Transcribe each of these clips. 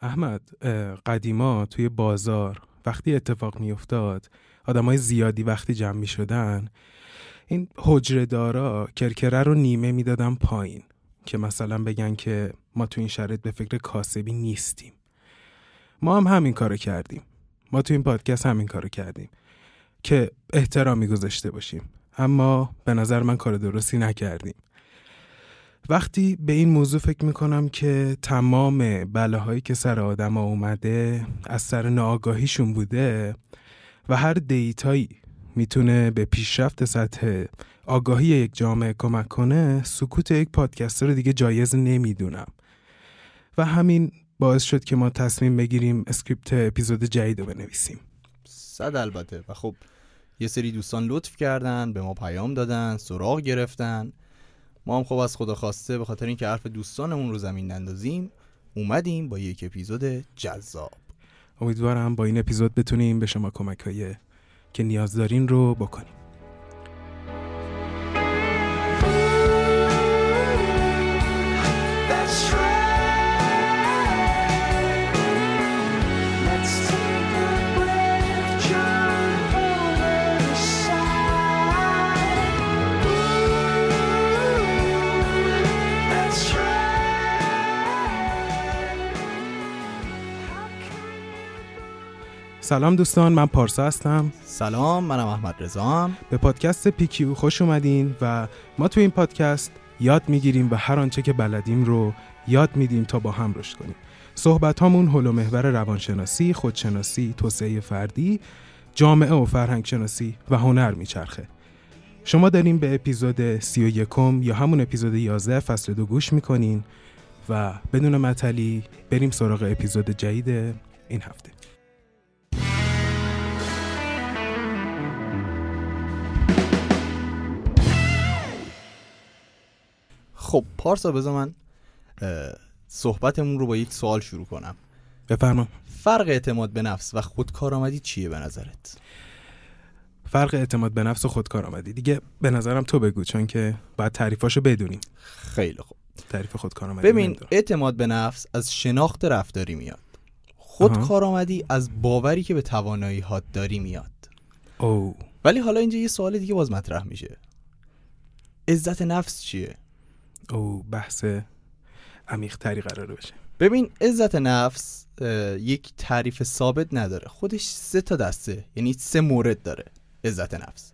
احمد قدیما توی بازار وقتی اتفاق میافتاد آدمای زیادی وقتی جمع می شدن این حجره دارا کرکره رو نیمه می‌دادن پایین که مثلا بگن که ما تو این شرط به فکر کاسبی نیستیم. ما هم همین کارو کردیم. ما تو این پادکست همین کارو کردیم که احترامی گذاشته باشیم. اما به نظر من کار درستی نکردیم. وقتی به این موضوع فکر می‌کنم که تمام بلاهایی که سر آدم ها اومده از سر ناآگاهیشون بوده و هر data یی می‌تونه به پیشرفت سطح آگاهی یک جامعه کمک کنه سکوت یک podcaster رو دیگه جایز نمی‌دونم. و همین باعث شد که ما تصمیم بگیریم script اپیزود جدید رو بنویسیم. صد البته. و خب یه سری دوستان لطف کردن به ما پیام دادن سراغ گرفتن. ما هم خب از خدا خواسته به خاطر اینکه حرف دوستانمون رو زمین نندازیم اومدیم با یک اپیزود جذاب. امیدوارم با این اپیزود بتونیم به شما کمک های که نیاز دارین رو بکنیم. سلام دوستان من پارسا هستم. سلام منم احمد رضا. به پادکست پیکیو خوش اومدین و ما تو این پادکست یاد می‌گیریم و هر آنچه که بلدیم رو یاد میدیم تا با هم رشد کنیم. صحبت هامون حول محور روانشناسی، خودشناسی، توسعه فردی، جامعه و فرهنگ شناسی و هنر میچرخه. شما داریم به اپیزود سی و یکم یا همون اپیزود 11 فصل دو گوش می‌کنین و بدون مطلی بریم سراغ اپیزود جدید این هفته. خب پارسا بذار من صحبتمون رو با یک سوال شروع کنم. بفرمام فرق اعتماد به نفس و خودکارآمدی چیه به نظرت؟ فرق اعتماد به نفس و خودکارآمدی. دیگه به نظرم تو بگو چون که باید تعریفاشو بدونیم. خیلی خوب. تعریف خودکارآمدی ببین اعتماد به نفس از شناخت رفتاری میاد. خودکارآمدی از باوری که به توانایی هات داری میاد. او ولی حالا اینجا یه سوال دیگه باز مطرح میشه. عزت نفس چیه؟ او بحث عمیقتری قرار بشه. ببین عزت نفس یک تعریف ثابت نداره. خودش سه تا دسته یعنی سه مورد داره عزت نفس.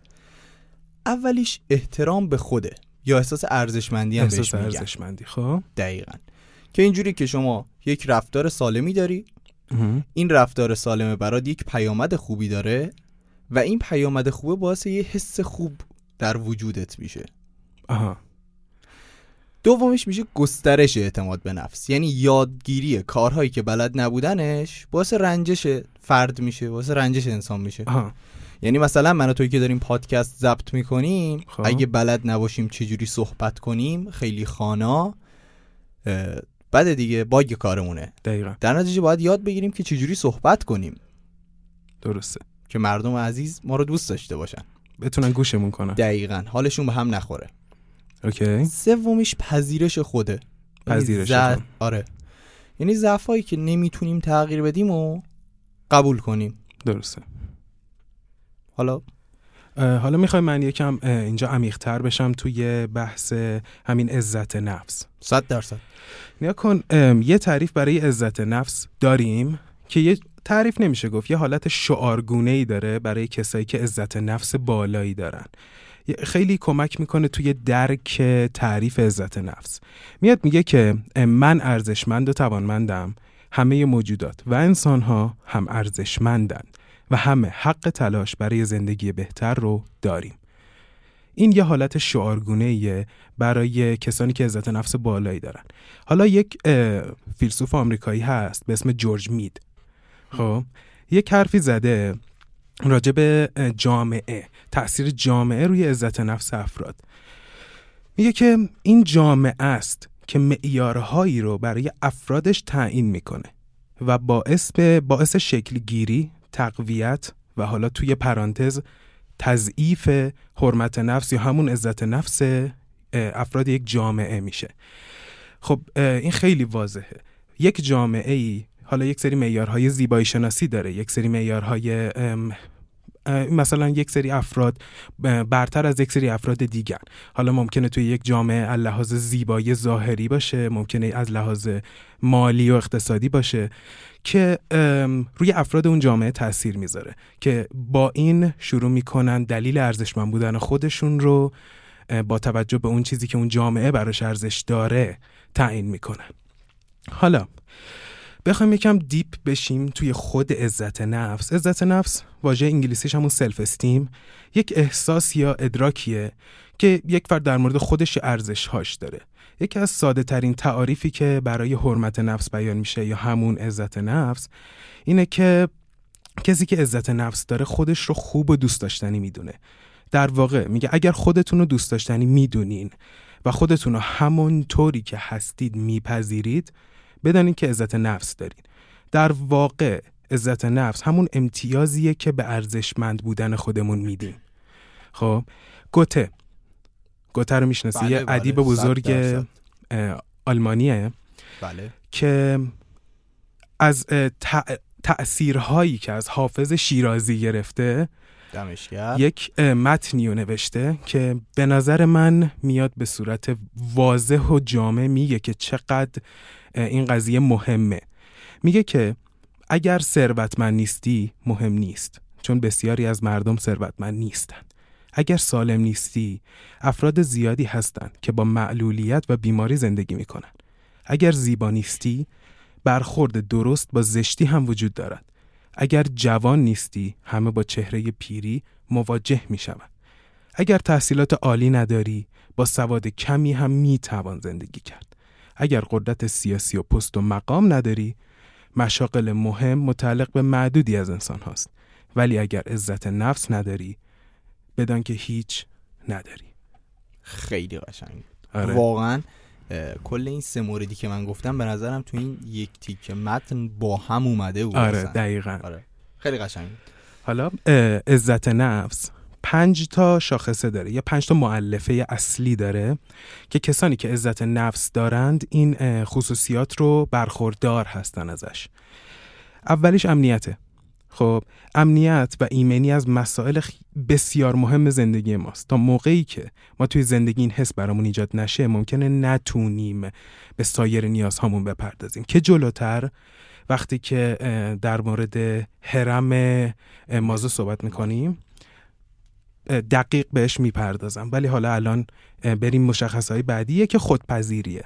اولیش احترام به خوده یا احساس ارزشمندی هم احساس بهش ارزشمندی خب. دقیقا. که اینجوری که شما یک رفتار سالمی داری این رفتار سالمه برات یک پیامد خوبی داره و این پیامد خوبه باعث یه حس خوب در وجودت میشه. آها. دومش میشه گسترش اعتماد به نفس. یعنی یادگیری کارهایی که بلد نبودنش باعث رنجش فرد میشه باعث رنجش انسان میشه. آها. یعنی مثلا من و توی که داریم پادکست ضبط می‌کنیم خب. اگه بلد نباشیم چجوری صحبت کنیم خیلی خانا بده دیگه باگ کارمونه. دقیقا. در نتیجه باید یاد بگیریم که چجوری صحبت کنیم. درسته. که مردم عزیز ما رو دوست داشته باشن. بتونن گوشمون کنن. دقیقا. حالشون به هم نخوره. اوکی. سومیش پذیرش خوده. یعنی پذیرش خود. آره. یعنی ضعفایی که نمی‌تونیم تغییر بدیم و قبول کنیم. درسته. حالا؟ حالا می‌خوای من یکم اینجا عمیق‌تر بشم توی بحث همین عزت نفس. صد درصد. نیا کن یه تعریف برای عزت نفس داریم که یه تعریف نمیشه گفت. یه حالت شعارگونه ای داره برای کسایی که عزت نفس بالایی دارن. خیلی کمک می‌کنه توی درک تعریف عزت نفس. میاد میگه که من ارزشمند و توانمندم همه موجودات و انسانها هم ارزشمندن و همه حق تلاش برای زندگی بهتر رو داریم. این یه حالت شعارگونه برای کسانی که عزت نفس بالایی دارن. حالا یک فیلسوف آمریکایی هست به اسم جورج مید. خب یک حرفی زده راجع جامعه تاثیر جامعه روی عزت نفس افراد. میگه که این جامعه است که معیارهایی رو برای افرادش تعیین می‌کنه و باعث به باعث شکل گیری تقویت و حالا توی پرانتز تضعیف حرمت نفس یا همون عزت نفس افراد یک جامعه میشه. خب این خیلی واضحه. یک جامعه ای حالا یک سری معیارهای زیبایی شناسی داره یک سری معیارهای مثلا یک سری افراد برتر از یک سری افراد دیگر. حالا ممکنه توی یک جامعه از لحاظ زیبایی ظاهری باشه ممکنه از لحاظ مالی و اقتصادی باشه که روی افراد اون جامعه تاثیر می‌ذاره که با این شروع می‌کنن دلیل ارزشمند بودن خودشون رو با توجه به اون چیزی که اون جامعه براش ارزش داره تعیین می‌کنن. حالا بخوایم یکم دیپ بشیم توی خود عزت نفس. عزت نفس واژه انگلیسیش همون self-esteem یک احساس یا ادراکیه که یک فرد در مورد خودش ارزش هاش داره. یکی از ساده ترین تعاریفی که برای حرمت نفس بیان میشه یا همون عزت نفس اینه که کسی که عزت نفس داره خودش رو خوب و دوست داشتنی می‌دونه. در واقع میگه اگر خودتون رو دوست داشتنی می‌دونین و خودتون رو همون طوری که هستید میپذیرید بدانید که عزت نفس دارین در واقع عزت نفس همون امتیازیه که به ارزشمند بودن خودمون میدیم. خب گوته. گوته رو می‌شناسی؟ بله، یه بله. ادیب صد بزرگ آلمانیه. بله. که از تأثیرهایی که از حافظ شیرازی گرفته دمش گرم. یک متنی رو نوشته که به نظر من میاد به صورت واضح و جامع میگه که چقدر این قضیه مهمه. میگه که اگر ثروتمند نیستی مهم نیست چون بسیاری از مردم ثروتمند نیستند اگر سالم نیستی افراد زیادی هستند که با معلولیت و بیماری زندگی می‌کنند اگر زیبا نیستی برخورد درست با زشتی هم وجود دارد. اگر جوان نیستی همه با چهره پیری مواجه می. اگر تحصیلات عالی نداری با سواد کمی هم می توان زندگی کرد. اگر قدرت سیاسی و پست و مقام نداری مشاقل مهم متعلق به معدودی از انسان هاست. ولی اگر عزت نفس نداری بدان که هیچ نداری. خیلی قشنگ آره. واقعا کل این سه موردی که من گفتم به نظرم تو این یک تیک متن با هم اومده بود آره. دقیقا. آره خیلی قشنگ. حالا عزت نفس پنج تا شاخصه داره یا پنج تا معلفه اصلی داره که کسانی که عزت نفس دارند این خصوصیات رو برخوردار هستن ازش اولیش امنیته خب امنیت و ایمنی از مسائل بسیار مهم زندگی ماست. تا موقعی که ما توی زندگی این حس برامون ایجاد نشه ممکنه نتونیم به سایر نیازهامون بپردازیم. که جلوتر وقتی که در مورد اه، مازو صحبت می‌کنیم دقیق بهش می‌پردازم. ولی حالا الان بریم مشخصهای بعدیه که خودپذیریه.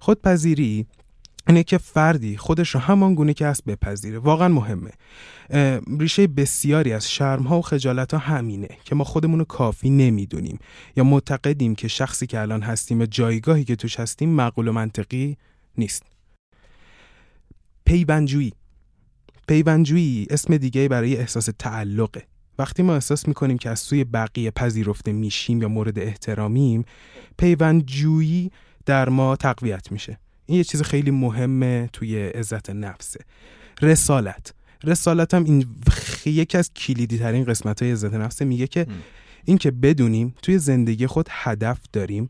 خودپذیری اینه که فردی خودش رو همان گونه که هست بپذیره. واقعا مهمه. ریشه بسیاری از شرم ها و خجالت ها همینه که ما خودمون رو کافی نمی‌دونیم یا معتقدیم که شخصی که الان هستیم و جایگاهی که توش هستیم معقول و منطقی نیست. پیوندجویی. پیوندجویی اسم دیگه برای احساس تعلقه. وقتی ما احساس می‌کنیم که از سوی بقیه پذیرفته میشیم یا مورد احترامیم پیوندجویی در ما تقویت میشه. این یه چیز خیلی مهمه توی عزت نفسه. رسالت. رسالت هم این یکی از کلیدی ترین قسمت های عزت نفسه میگه که م. این که بدونیم توی زندگی خود هدف داریم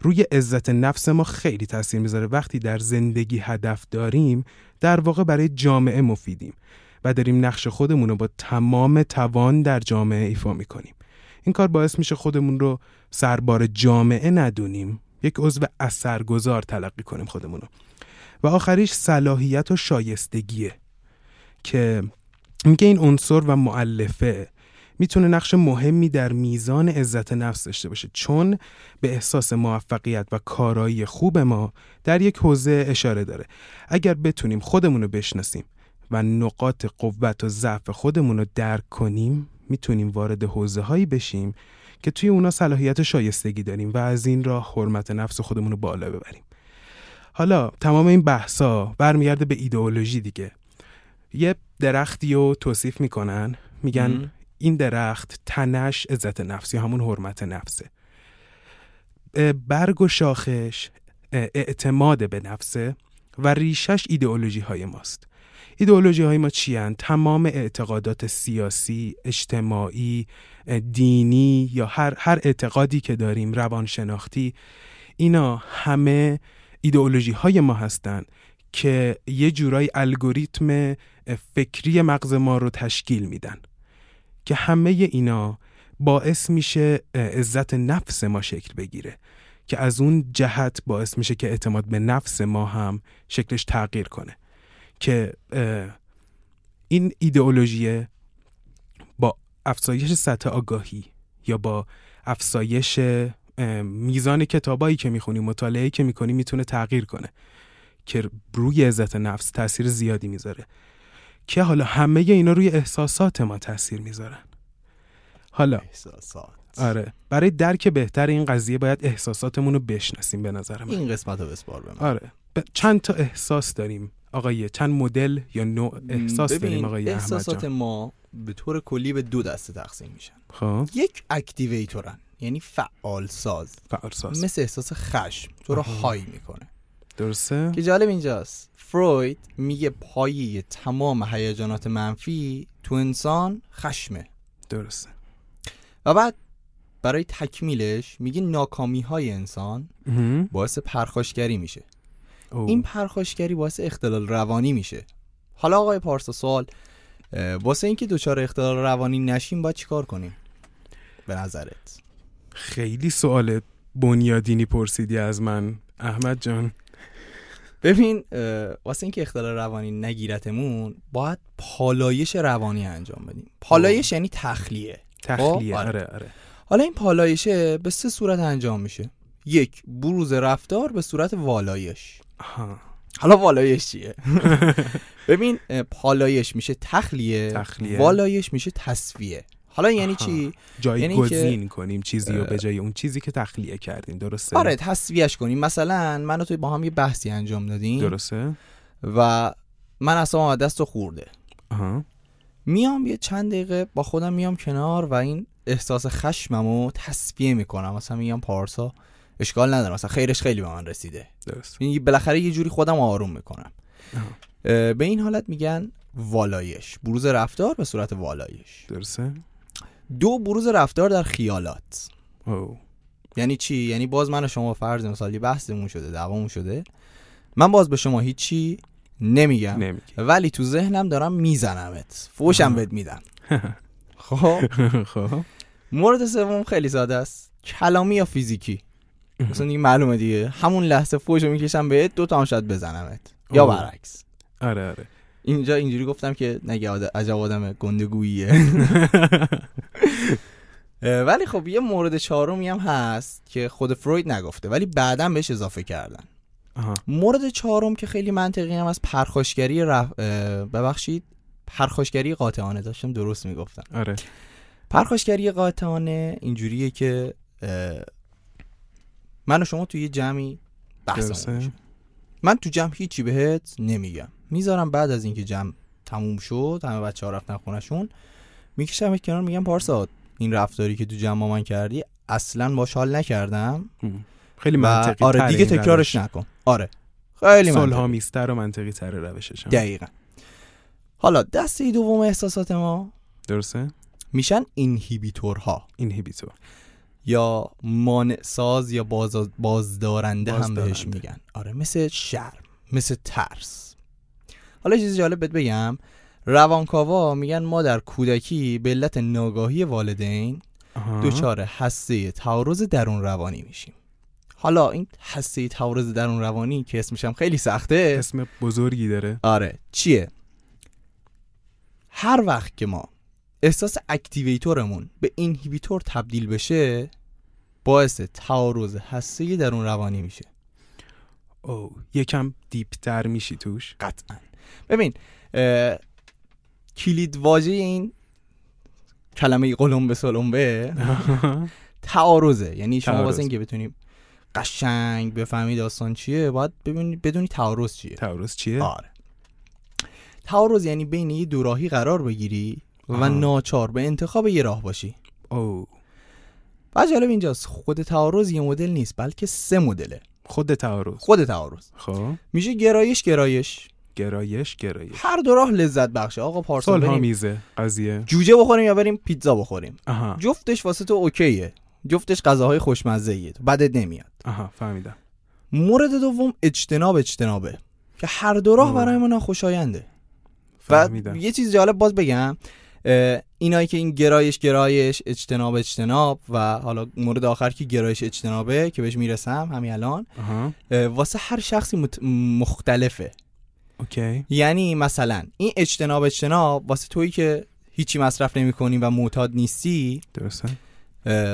روی عزت نفس ما خیلی تاثیر می‌ذاره. وقتی در زندگی هدف داریم در واقع برای جامعه مفیدیم و داریم نقش خودمون رو با تمام توان در جامعه ایفا می‌کنیم. این کار باعث میشه خودمون رو سربار جامعه ندونیم. یک عضو اثرگذار تلقی کنیم خودمون رو و آخریش صلاحیت و شایستگیه که میگه این عنصر و معلفه می‌تونه نقش مهمی در میزان عزت نفس داشته باشه چون به احساس موفقیت و کارایی خوب ما در یک حوزه اشاره داره. اگر بتونیم خودمون رو بشناسیم و نقاط قوت و ضعف خودمون رو درک کنیم می‌تونیم وارد حوزه هایی بشیم که توی اونا صلاحیت شایستگی داریم و از این راه حرمت نفس خودمون رو بالا ببریم. حالا تمام این بحثا برمیگرده به ایدئولوژی دیگه. یه درختی رو توصیف می‌کنن میگن. این درخت تنش عزت نفس یا همون حرمت نفسه. برگ و شاخش اعتماد به نفسه و ریشش ایدئولوژی های ماست. ایدئولوژی های ما چی هن؟ تمام اعتقادات سیاسی، اجتماعی، دینی یا هر, هر اعتقادی که داریم روانشناختی اینا همه ایدئولوژی های ما هستند که یه جورای الگوریتم فکری مغز ما رو تشکیل میدن که همه اینا باعث میشه عزت نفس ما شکل بگیره که از اون جهت باعث میشه که اعتماد به نفس ما هم شکلش تغییر کنه که این ایدئولوژی با افزایش سطح آگاهی یا با افزایش میزان کتابایی که می‌خونی مطالعه که می‌کنی می‌تونه تغییر کنه که روی عزت نفس تاثیر زیادی می‌ذاره که حالا همه اینا روی احساسات ما تاثیر می‌ذارن. حالا احساسات. آره برای درک بهتر این قضیه باید احساساتمون رو بشناسیم به نظر من. این قسمت رو بسپار به من. آره. چند تا احساس داریم آقای؟ چند مدل یا نوع احساس داریم آقای احمد احساسات جان؟ ما به طور کلی به دو دسته تقسیم میشن. خب. یک اکتیویتورن یعنی فعال ساز فعالساز. مثل احساس خشم تو رو. های می‌کنه. درسته؟ که جالب اینجاست. فروید میگه پایه تمام هیجانات منفی تو انسان خشمه. درسته. و بعد برای تکمیلش میگه ناکامی های انسان. باعث پرخاشگری میشه. این پرخاشگری باعث اختلال روانی میشه. حالا آقای پارسا سوال واسه اینکه دچار اختلال روانی نشیم باید چیکار کنیم؟ به نظرت. خیلی سوال بنیادینی پرسیدی از من احمد جان. ببین واسه اینکه اختلال روانی نگیرتمون باید پالایش روانی انجام بدیم. پالایش یعنی تخلیه. تخلیه. آره. آره آره. حالا این پالایشه به سه صورت انجام میشه. یک بروز رفتار به صورت والایش. حالا والایش چیه؟ ببین پالایش میشه تخلیه, تخلیه. والایش میشه تصفیه. حالا یعنی آها. چی؟ جایگزین کنیم چیزی رو به جای اون چیزی که تخلیه کردیم درسته؟ آره تصفیهش کنیم. مثلا من و تو با هم یه بحثی انجام دادیم درسته؟ و من اصلا دست رو خورده. آها میام یه چند دقیقه با خودم میام کنار و این احساس خشممو تصفیه می‌کنم. مثلا میگم پارسا اشکال نداره مثلا خیرش خیلی به من رسیده. درست. یعنی بالاخره یه جوری خودم آروم می‌کنم. به این حالت میگن والایش. بروز رفتار به صورت والایش. درسته؟ دو بروز رفتار در خیالات. او یعنی چی؟ یعنی باز من و شما فرض مثال یه بحثمون شده دعوامون شده. من باز به شما هیچی نمیگم. نمیگی ولی تو ذهنم دارم میزنمت. فوشم. بهت میدم. خب؟ خب. مورد سوم خیلی ساده است. کلامی یا فیزیکی؟ مثلا دیگه معلومه دیگه. همون لحظه فوشو می‌کشم بهت دو تا هم شاید بزنمت. یا. برعکس. آره آره. اینجا اینجوری گفتم که نگه عجب آدم گندگوییه. ولی خب یه مورد چهارمی هم هست که خود فروید نگفته ولی بعدا بهش اضافه کردن. آها. مورد چهارم که خیلی منطقی هم از پرخاشگری رف... ببخشید پرخاشگری قاطعانه داشتم درست می‌گفتم. آره. پرخاشگری قاطعانه اینجوریه که من و شما توی یه جمعی. میشه من تو جمع هیچی بهت نمیگم می‌ذارم بعد از اینکه جمع تموم شد همه بچه ها رفتن خونشون می‌کشم کنار میگم پارسا این رفتاری که تو جمع با من کردی اصلا باش حال نکردم. خیلی منطقی آره دیگه تکرارش روش. نکن آره خیلی منطقی. و منطقی تر روشش هم. دقیقا حالا دسته دوم احساسات ما درسته میشن اینهیبیتورها اینهیبیتور یا مانع ساز یا باز بازدارنده هم. بهش میگن. آره مثل شرم مثل ترس. حالا چیز جالب بهت بگم. روانکاوا میگن ما در کودکی به علت ناگاهی والدین. دچار هسته تعارض درون روانی میشیم. حالا این هسته تعارض درون روانی که اسمش هم خیلی سخته. اسم بزرگی داره. آره چیه؟ هر وقت که ما احساس activatorمون به inhibitor تبدیل بشه باعث تعارض حسی درون روانی میشه. اوه یکم deepتر میشی توش؟ قطعا. ببین اه، کلید واژه این کلمه قلمبه سلمبه تعارضه. یعنی شما. واسه اینکه بتونی قشنگ بفهمی داستان چیه باید ببینی بدونی تعارض چیه. تعارض چیه؟ آره. تعارض یعنی بین یه دوراهی قرار بگیری و آها. ناچار به انتخاب یه راه باشی. او و جالب اینجاست خود تعارض یه مدل نیست بلکه سه مدله. خود تعارض. خود تعارض. خب. میشه گرایش گرایش. گرایش گرایش. هر دو راه لذت بخشه آقا پارسال بریم میزه قضیه. جوجه بخوریم یا بریم پیتزا بخوریم؟ آها. جفتش واسه تو اوکیه. جفتش غذاهای خوشمزه ایه بدت نمیاد. آها فهمیدم. مورد دوم اجتناب اجتنابه. که هر دو راه. برای ما ناخوشاینده. و فهمیدم. یه چیز جالب باز بگم اینایی که این گرایش گرایش اجتناب اجتناب و حالا مورد آخر که گرایش اجتنابه که بهش می‌رسم همین الان واسه هر شخصی مت- مختلفه. اوکی. یعنی مثلا این اجتناب اجتناب واسه تویی که هیچی مصرف نمی و معتاد نیستی درسته.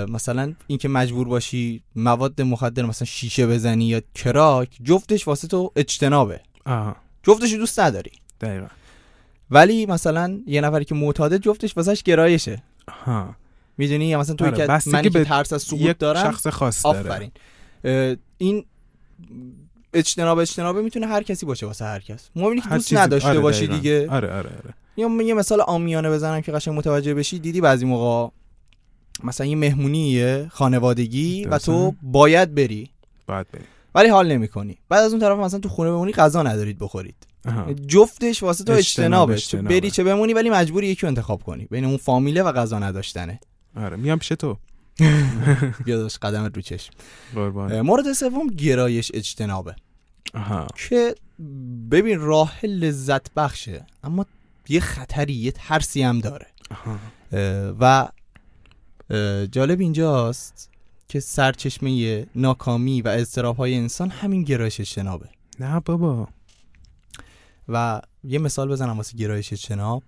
مثلا اینکه مجبور باشی مواد مخدر مثلا شیشه بزنی یا کراک جفتش واسه تو اجتنابه. آها. جفتش دوست نداری. دقیقا. ولی مثلا یه نفری که معتاده جفتش واسش گرایشه. آها. می‌دونی؟ یا مثلا توی آره، که من که ترس از سقوط دارم شخص خاص داره. آفرین. این اجتناب اجتنابه می‌تونه هر کسی باشه واسه هر کس. مهم که هر دوست چیزی- نداشته آره، باشی دقیقاً. دیگه. آره آره آره. یا یه مثال آمیانه بزنم که قشنگ متوجه بشی. دیدی بعضی موقع مثلا یه مهمونیه خانوادگی و. تو باید بری. باید بریم ولی حال نمی‌کنی. بعد از اون طرف مثلا تو خونه بمونی غذا ندارید بخورید. جفتش واسه تو اجتناب، اجتنابه اجتنابه. بری چه بمونی ولی مجبوری یکی انتخاب کنی. بین اون فامیله و غذا نداشتنه. آره میام پیش تو. یا داشت قدمت رو چشم. مورد سوم گرایش اجتنابه. آها. که ببین راه لذت بخشه اما یه خطری یه ترسی هم داره. و اه، جالب اینجاست که سرچشمه ناکامی و اضطراب های انسان همین گرایش اجتنابه. نه بابا. و یه مثال بزنم واسه گرایش اجتناب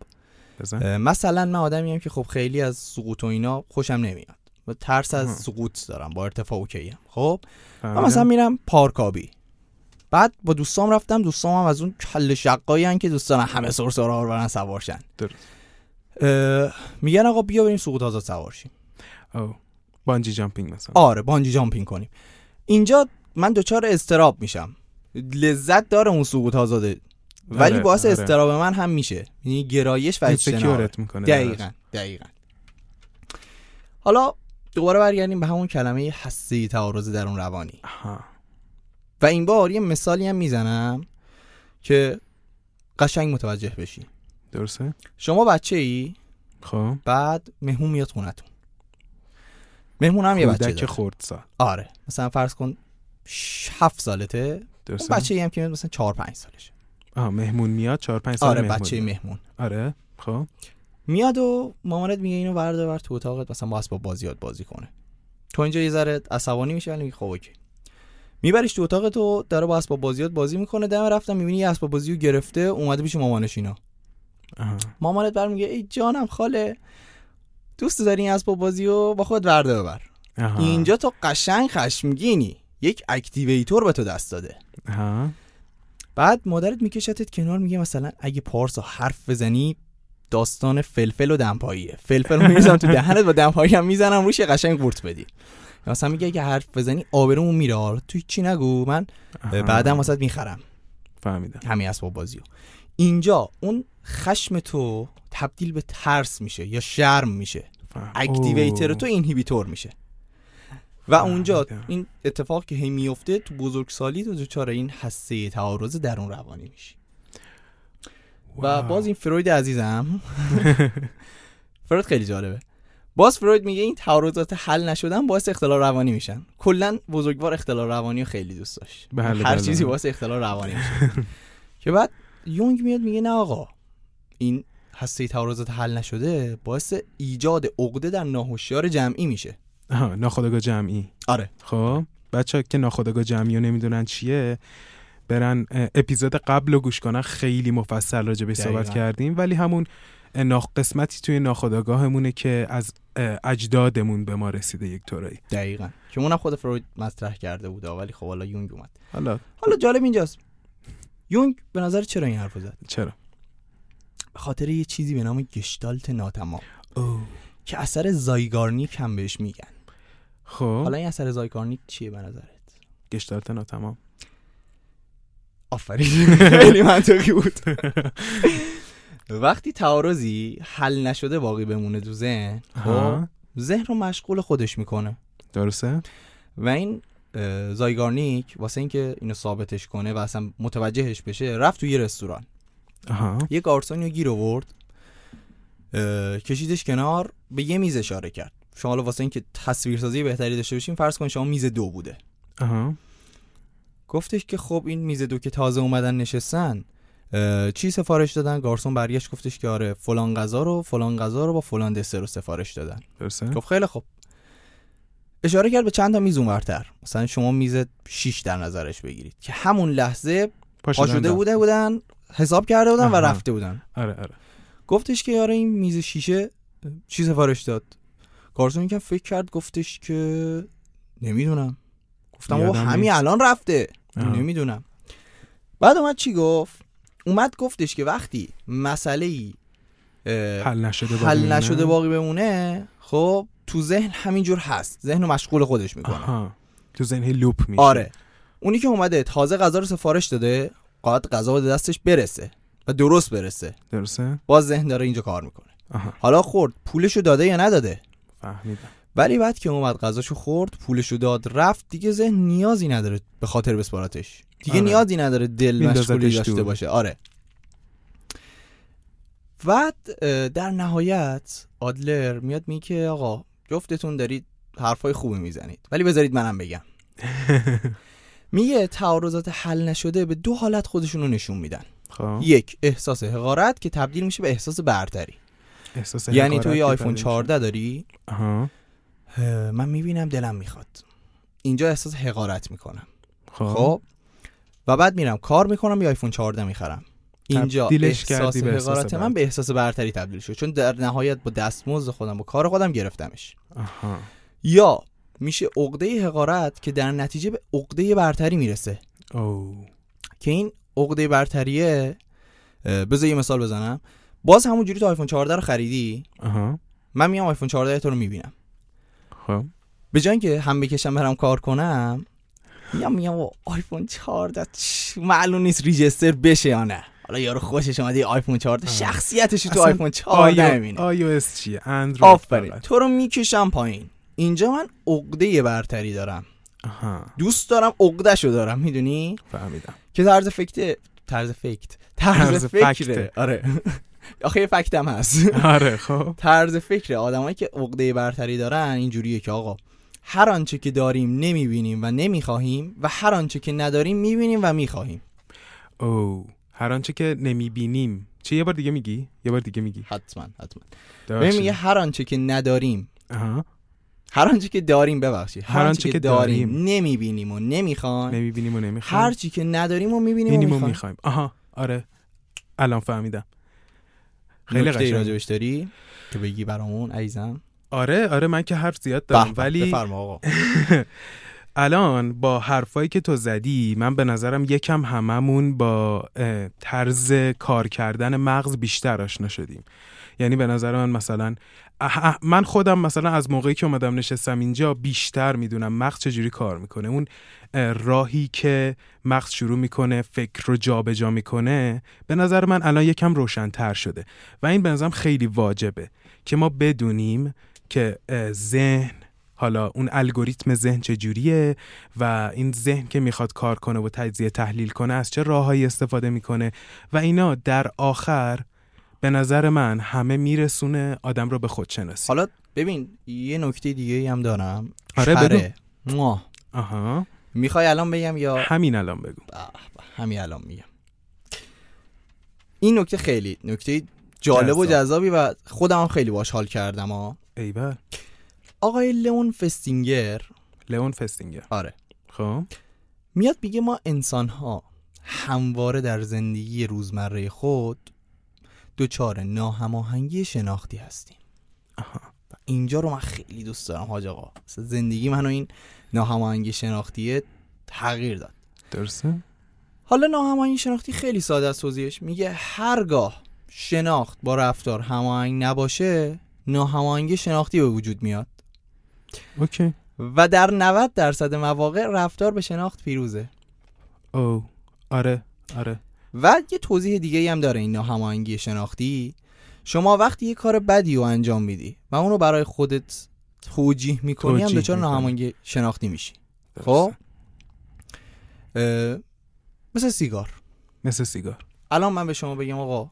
بزن. مثلا من آدمی هم که خب خیلی از سقوط و اینا خوشم نمیاد. و ترس از. سقوط دارم با ارتفاع اوکی هم خب؟ من. مثلا میرم پارکابی بعد با دوستام رفتم دوستام هم از اون کله‌شقایی که دوستان همه سر سرا رو برن سوارشن میگن آقا بیا بریم سقوط آزاد سوارشیم او bungee jumping مثلا. آره bungee jumping کنیم. اینجا من دچار اضطراب میشم. لذت داره اون سقوط آزاده ولی آره، باعث آره. اضطراب من هم میشه. یعنی گرایش و اجتناب. insecureت می‌کنه دقیقا دقیقا. حالا دوباره برگردیم به همون کلمه حسی تعارض درون روانی. آها. و این بار یه مثالی هم می‌زنم که قشنگ متوجه بشی. درسته؟ شما بچه ای خب. بعد مهمون میاد خونتون. مهمون هم یه بچه داره. خرد سال آره. مثلا فرض کن ش- هفت سالته. اون درسته. بچه ای هم که مثلا چهار پنج سالشه. آها مهمون میاد 4 5 سال آره مهمون. بچه. مهمون. آره خب. میاد و مامانت میگه اینو ورده بر تو اتاقت مثلا با اسباب بازیات بازی کنه. تو اینجا یه ذره عصبانی میشه ولی خب okay. میبریش تو اتاقت و داره با اسباب بازیات بازی می‌کنه. دم رفتن می‌بینی یه اسباب بازی رو گرفته اومده پیش مامانش اینا. آها مامانت برمیگرده میگه ای جانم خاله دوست داری این اسباب بازی رو با خودت وردار ببر. اینجا تو قشنگ خشمگینی. یک activator به تو دست داده. آها. بعد مادرت میکشتت کنار میگه مثلا اگه پارسا حرف بزنی داستان فلفل و دمپاییه. فلفل رو میریزم تو دهنت با دمپایی هم می‌زنم روش قشنگ قورت بدی. مثلا میگه اگه حرف بزنی آبرومون میره تو چی نگو؟ من. بعدم واسه می‌خرم. فهمیدم. همین اسباب بازیو. اینجا اون خشم تو تبدیل به ترس میشه یا شرم میشه. اکتیویتر. تو اینهیبیتور میشه. و اونجا. این اتفاق که هی میفته تو بزرگسالی تو دچار این حسه تعارض درون روانی میشی. و. باز این فروید عزیزم. فروید خیلی جالبه. باز فروید میگه این تعارضات حل نشدن باعث اختلال روانی میشن. کلا بزرگوار اختلال روانی رو خیلی دوست داشت. بله، هر بله. چیزی باعث اختلال روانی میشه. که بعد یونگ میاد میگه نه آقا این هسته تعارضات حل نشده باعث ایجاد عقده در ناهوشیار جمعی میشه. آها ناخودآگاه جمعی. آره. خب بچه که ناخودآگاه جمعی رو نمی‌دونن چیه برن اپیزود قبل رو گوش کنن خیلی مفصل راجع به صحبت. کردیم. ولی همون قسمتی توی ناخودآگاهمونه که از اجدادمون به ما رسیده یک طورایی. دقیقا. که اونم خود فروید مطرح کرده بود ولی خب حالا یونگ اومد. حالا. حالا جالب اینجاست. یونگ به نظر چرا این حرف زد؟ چرا؟ به خاطر یه چیزی به نام گشتالت ناتمام. اوه. که اثر زایگارنیک هم بهش میگن. خب. حالا این اثر زایگارنیک چیه به نظرت؟ گشتالت ناتمام آفرین. خیلی منطقی بود. وقتی تعارضی حل نشده باقی بمونه تو ذهن خب. ذهن رو مشغول خودش می‌کنه. درسته؟ و این زایگارنیک واسه اینکه اینو ثابتش کنه و اصلا متوجهش بشه رفت توی یه رستوران. آها. یه گارسونی رو گیر آورد کشیدش کنار به یه میز اشاره کرد. شما حالا واسه اینکه تصویرسازی بهتری داشته باشیم فرض کن شما میز دو بوده. آها. گفتش که خب این میز دو که تازه اومدن نشستن چی سفارش دادن؟ گارسون برگشت گفتش که آره فلان غذا رو فلان غذا رو با فلان دسر رو سفارش دادن. درسته؟ گفت خیلی خوب. اشاره کرد به چند تا میز اونورتر. مثلا شما میز 6 در نظرش بگیرید که همون لحظه پا شدن شده رفت. بوده بودن حساب کرده بودن و آها. رفته بودن. آره آره. گفتش که آره این میز شیشه چی سفارش داد؟ گارسون که فکر کرد گفتش که نمی‌دونم. گفتم او همین. الان رفته. نمی‌دونم. بعد اومد چی گفت؟ اومد گفتش که وقتی مسئله ای حل نشده باقی حل؟ نشده باقی بمونه خب تو ذهن همینجور هست. ذهن رو مشغول خودش می‌کنه. آها. تو ذهن لوپ میشه. آره. اونی که اومده تازه غذا رو سفارش داده قاعد غذا به دستش برسه و درست برسه. درسته؟ باز ذهن داره اینجا کار می‌کنه. آها. حالا خورد. پولشو داده یا نداده؟ فهمیدم. ولی بعد که اومد غذاشو خورد پولشو داد رفت. دیگه ذهن نیازی نداره به خاطر بسپاراتش دیگه آره. نیازی نداره دل مشغولی داشته دور. باشه. آره. بعد در نهایت آدلر میاد میگه که آقا جفتتون دارید حرفای خوبی می‌زنید. ولی بذارید منم بگم. میگه تعارضات حل نشده به دو حالت خودشون رو نشون میدن. خب. یک احساس حقارت که تبدیل میشه به احساس برتری. احساس یعنی حقارت تو یه که آیفون برای 14 داری؟ آها. من می‌بینم دلم می‌خواد. اینجا احساس حقارت می‌کنم خب. خب. و بعد میرم کار می‌کنم یه آیفون 14 می‌خرم. اینجا احساس کردی به احساس حقارت من. به احساس برتری تبدیل شد. چون در نهایت با دستمزد خودم با کار خودم گرفتمش. آها. یا میشه عقده حقارت که در نتیجه به عقده برتری می‌رسه. او که این عقده برتریه بذار یه مثال بزنم. باز همونجوری تو آیفون 14 رو خریدی؟ آها. من میام آیفون 14 تو رو می‌بینم. خب. به جای اینکه هم بکشم برم کار کنم میام میام آیفون 14 چ- معلوم نیست register بشه یا نه. حالا یارو خوشش اومده آیفون 14 آه. شخصیتش تو آیفون 14 می‌بینه. iOS چیه؟ اندروید آفرین. تو رو می‌کشم پایین. اینجا من عقده برتری دارم. آها. دوست دارم عقدهشو دارم می‌دونی؟ فهمیدم. که طرز فکرت طرز فکرت. طرز, طرز فکره. آره. آخه یه factم هست. آره خب. طرز فکر آدمایی که عقده برتری دارن اینجوریه که آقا هر آنچه که داریم نمی‌بینیم و نمی‌خواهیم و هر آنچه که نداریم می‌بینیم و می‌خواهیم. او هر آنچه که نمی‌بینیم. چه یه بار دیگه میگی؟ یه بار دیگه میگی. حتما حتما. ببین میگه هر آنچه که نداریم. آها. هر آنچه که داریم ببخشید. هر آنچه که داریم. نمی‌بینیم و نمی‌خوایم. نمی‌بینیم و نمی‌خوایم. هر چی که نداریم و می‌بینیم و می‌خوایم. آها آره. الان فهمیدم. خیلی قشنگ. راجبش داری که بگی برامون عزیزم؟ آره آره من که حرف زیاد دارم ولی بفرما آقا. الان با حرفایی که تو زدی من به نظرم یکم هممون با طرز کار کردن مغز بیشتر آشنا شدیم. یعنی به نظر من مثلا من خودم مثلا از موقعی که اومدم نشستم اینجا بیشتر می‌دونم مغز چجوری کار می‌کنه. اون اه، راهی که مغز شروع می‌کنه فکر رو جابجا می‌کنه به نظر من الان یکم روشنتر شده. و این به نظرم خیلی واجبه که ما بدونیم که ذهن حالا اون الگوریتم ذهن چجوریه و این ذهن که می‌خواد کار کنه و تجزیه تحلیل کنه از چه راههایی استفاده می‌کنه و اینا در آخر به نظر من همه میرسونه آدم رو به خودشناسی. حالا ببین یه نکته دیگه هم دارم. آره،. بگو. آها. می‌خوای الان بگم یا؟ همین الان بگو. همین الان میگم. این نکته خیلی نکته جالب و جذاب. جذابی و خودم هم خیلی باش حال کردم ها ایول. آقای لئون فستینگر. لئون فستینگر. آره. خب. میاد میگه ما انسان ها همواره در زندگی روزمره خود دچار ناهماهنگی شناختی هستیم. آها. و اینجا رو من خیلی دوست دارم حاج آقا. زندگی منو این ناهماهنگی شناختیه تغییر داد. درسته؟ حالا ناهماهنگی شناختی خیلی ساده از توضیحش. میگه هرگاه شناخت با رفتار هماهنگ نباشه ناهماهنگی شناختی به وجود میاد. اوکی. و در 90 درصد مواقع رفتار به شناخت پیروزه. او. آره. آره. و یه توضیح دیگه هم داره این ناهماهنگی شناختی. شما وقتی یه کار بدی رو انجام میدی و اونو برای خودت توجیه می‌کنی هم دچار. ناهماهنگی شناختی میشی. خب؟ مثل سیگار. مثل سیگار. الان من به شما بگم آقا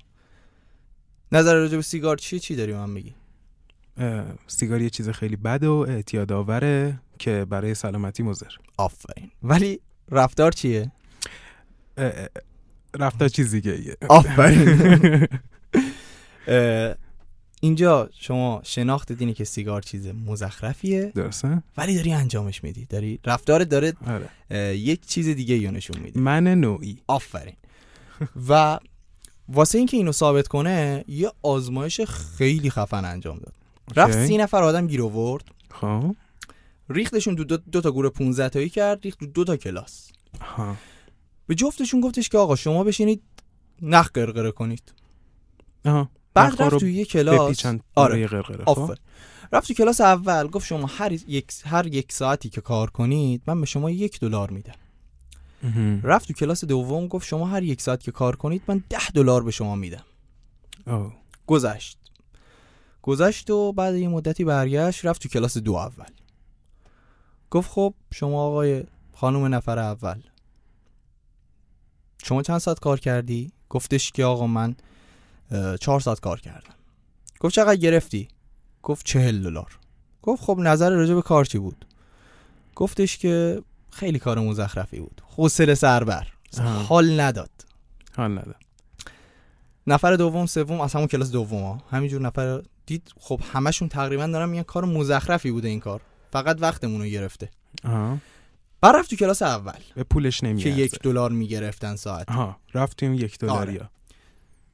نظر راجع به سیگار چیه؟ چی داری من بگی سیگار یه چیز خیلی بد و اعتیاد آوره که برای سلامتی مضر. آفرین. ولی رفتار چیه؟ رفتار چیز دیگه ایه. آفرین. اینجا شما شناخت دینی که سیگار چیز مزخرفیه. درسته؟ ولی داری انجامش میدی. داری رفتارت داره آره. یک چیز دیگه یا نشون میده. من نوعی. آفرین. و واسه اینکه اینو ثابت کنه یه آزمایش خیلی خفن انجام داد. رفت. سی نفر آدم گیر آورد. خب. ریختشون دو, دو, دو تا گروه 15 تایی کرد ریخت دو, دو تا کلاس. ها به جفتشون گفتش که آقا شما بشینید نخ قرقره کنید. آها. بعد رفت تو یه کلاس. آره. قرقره خب؟ آفر رفت تو کلاس اول گفت شما هر یک هر یک ساعتی که کار کنید من به شما یک دلار میدم. رفت تو کلاس دوم گفت شما هر یک ساعت که کار کنید من ده دلار به شما میدم. گذشت. گذشت و بعد یه مدتی برگشت رفت تو کلاس دو اول. گفت خب شما آقای خانم نفر اول. شما چند ساعت کار کردی؟ گفتش که آقا من چهار ساعت کار کردم. گفت چقدر گرفتی؟ گفت چهل دلار. گفت خب نظر راجع به کار چی بود؟ گفتش که خیلی کار مزخرفی بود. حوصله سربر. حال نداد. حال نده نفر دوم سوم از همون کلاس دوم ها. همینجور نفر دید خب همشون تقریبا دارن میگن کار مزخرفی بوده این کار. فقط وقتمون رو گرفته. آها. بعد رفت تو کلاس اول. به پولش که نمیارزه یک دلار می‌گرفتن ساعت. آها رفتیم یک دلاریا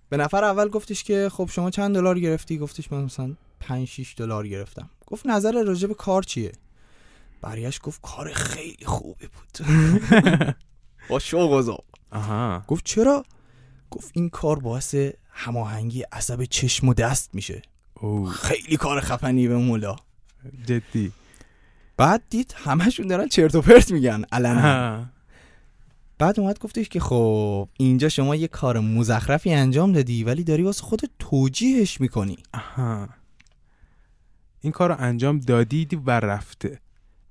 به نفر اول گفتش که خب شما چند دلار گرفتی؟ گفتش من مثلا 5 6 دلار گرفتم. گفت نظر راجع به کار چیه؟ برگشت گفت کار خیلی خوبی بود. با شوق آها. گفت چرا؟ گفت این کار باعث هماهنگی عصب چشم و دست میشه. خیلی کار خفنی به مولا. جدی. بعد دید همشون دارن چرت و پرت میگن علنا آها. بعد اومد گفتش که خب اینجا شما یه کار مزخرفی انجام دادی ولی داری واسه خودت توجیهش می‌کنی آها این کار رو انجام دادی و رفته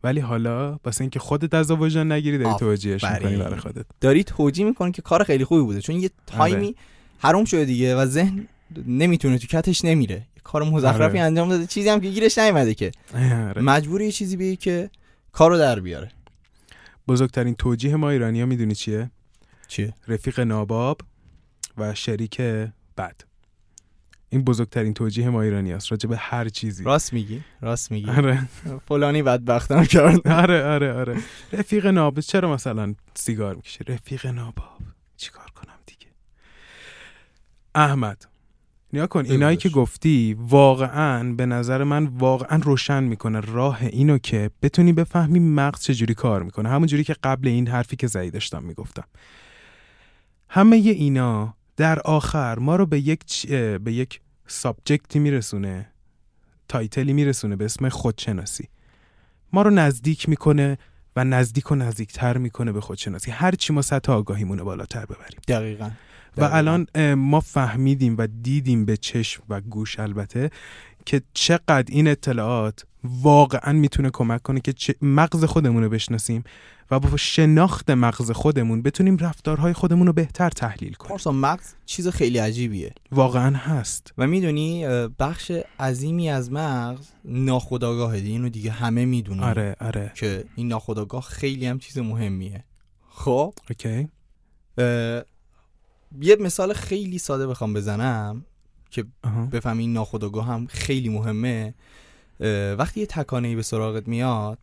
ولی حالا واسه اینکه خودت از وجدان نگیری داری. توجیهش می‌کنی برای خودت داری توجیه می‌کنی که کار خیلی خوبی بوده چون یه تایمی آره. حروم شده دیگه و ذهن نمی‌تونه تو کتش نمیره کار مزخرفی آره. انجام داده. چیزی هم که گیرش نیومده که. آره. مجبوری یه چیزی بگی که کارو در بیاره. بزرگترین توجیه ما ایرانی ها می‌دونی چیه؟ چیه؟ رفیق ناباب و شریک بد. این بزرگترین توجیه ما ایرانی هست راجع به هر چیزی. راست میگی؟ راست میگی. آره. فلانی بدبختم کرد. آره آره آره. رفیق ناباب چرا مثلا سیگار می‌کشه رفیق ناباب. چیکار کنم دیگه؟ احمد. نیا کن اینایی. که گفتی واقعا به نظر من واقعا روشن می‌کنه. راه اینو که بتونی بفهمی مغز چجوری کار می‌کنه. همون جوری که قبل این حرفی که زدی داشتم می‌گفتم. همه اینا در آخر ما رو به یک چ- به یک سابجکتی میرسونه تایتلی میرسونه به اسم خودشناسی. ما رو نزدیک می‌کنه و نزدیک و نزدیکتر می‌کنه به خودشناسی. هر چی ما سطح آگاهیمون بالاتر ببریم. دقیقا. و الان ما فهمیدیم و دیدیم به چشم و گوش البته که چقدر این اطلاعات واقعا می‌تونه کمک کنه که مغز خودمون رو بشناسیم و با شناخت مغز خودمون بتونیم رفتارهای خودمون رو بهتر تحلیل کنیم. پارسا مغز چیز خیلی عجیبیه. واقعا هست. و می‌دونی بخش عظیمی از مغز ناخودآگاهه. اینو دیگه همه می‌دونن. آره آره. که این ناخودآگاه خیلی هم چیز مهمیه. خب؟ اوکی. یه مثال خیلی ساده بخوام بزنم که. بفهمی این ناخودآگاه هم خیلی مهمه. وقتی یه تکانه به سراغت میاد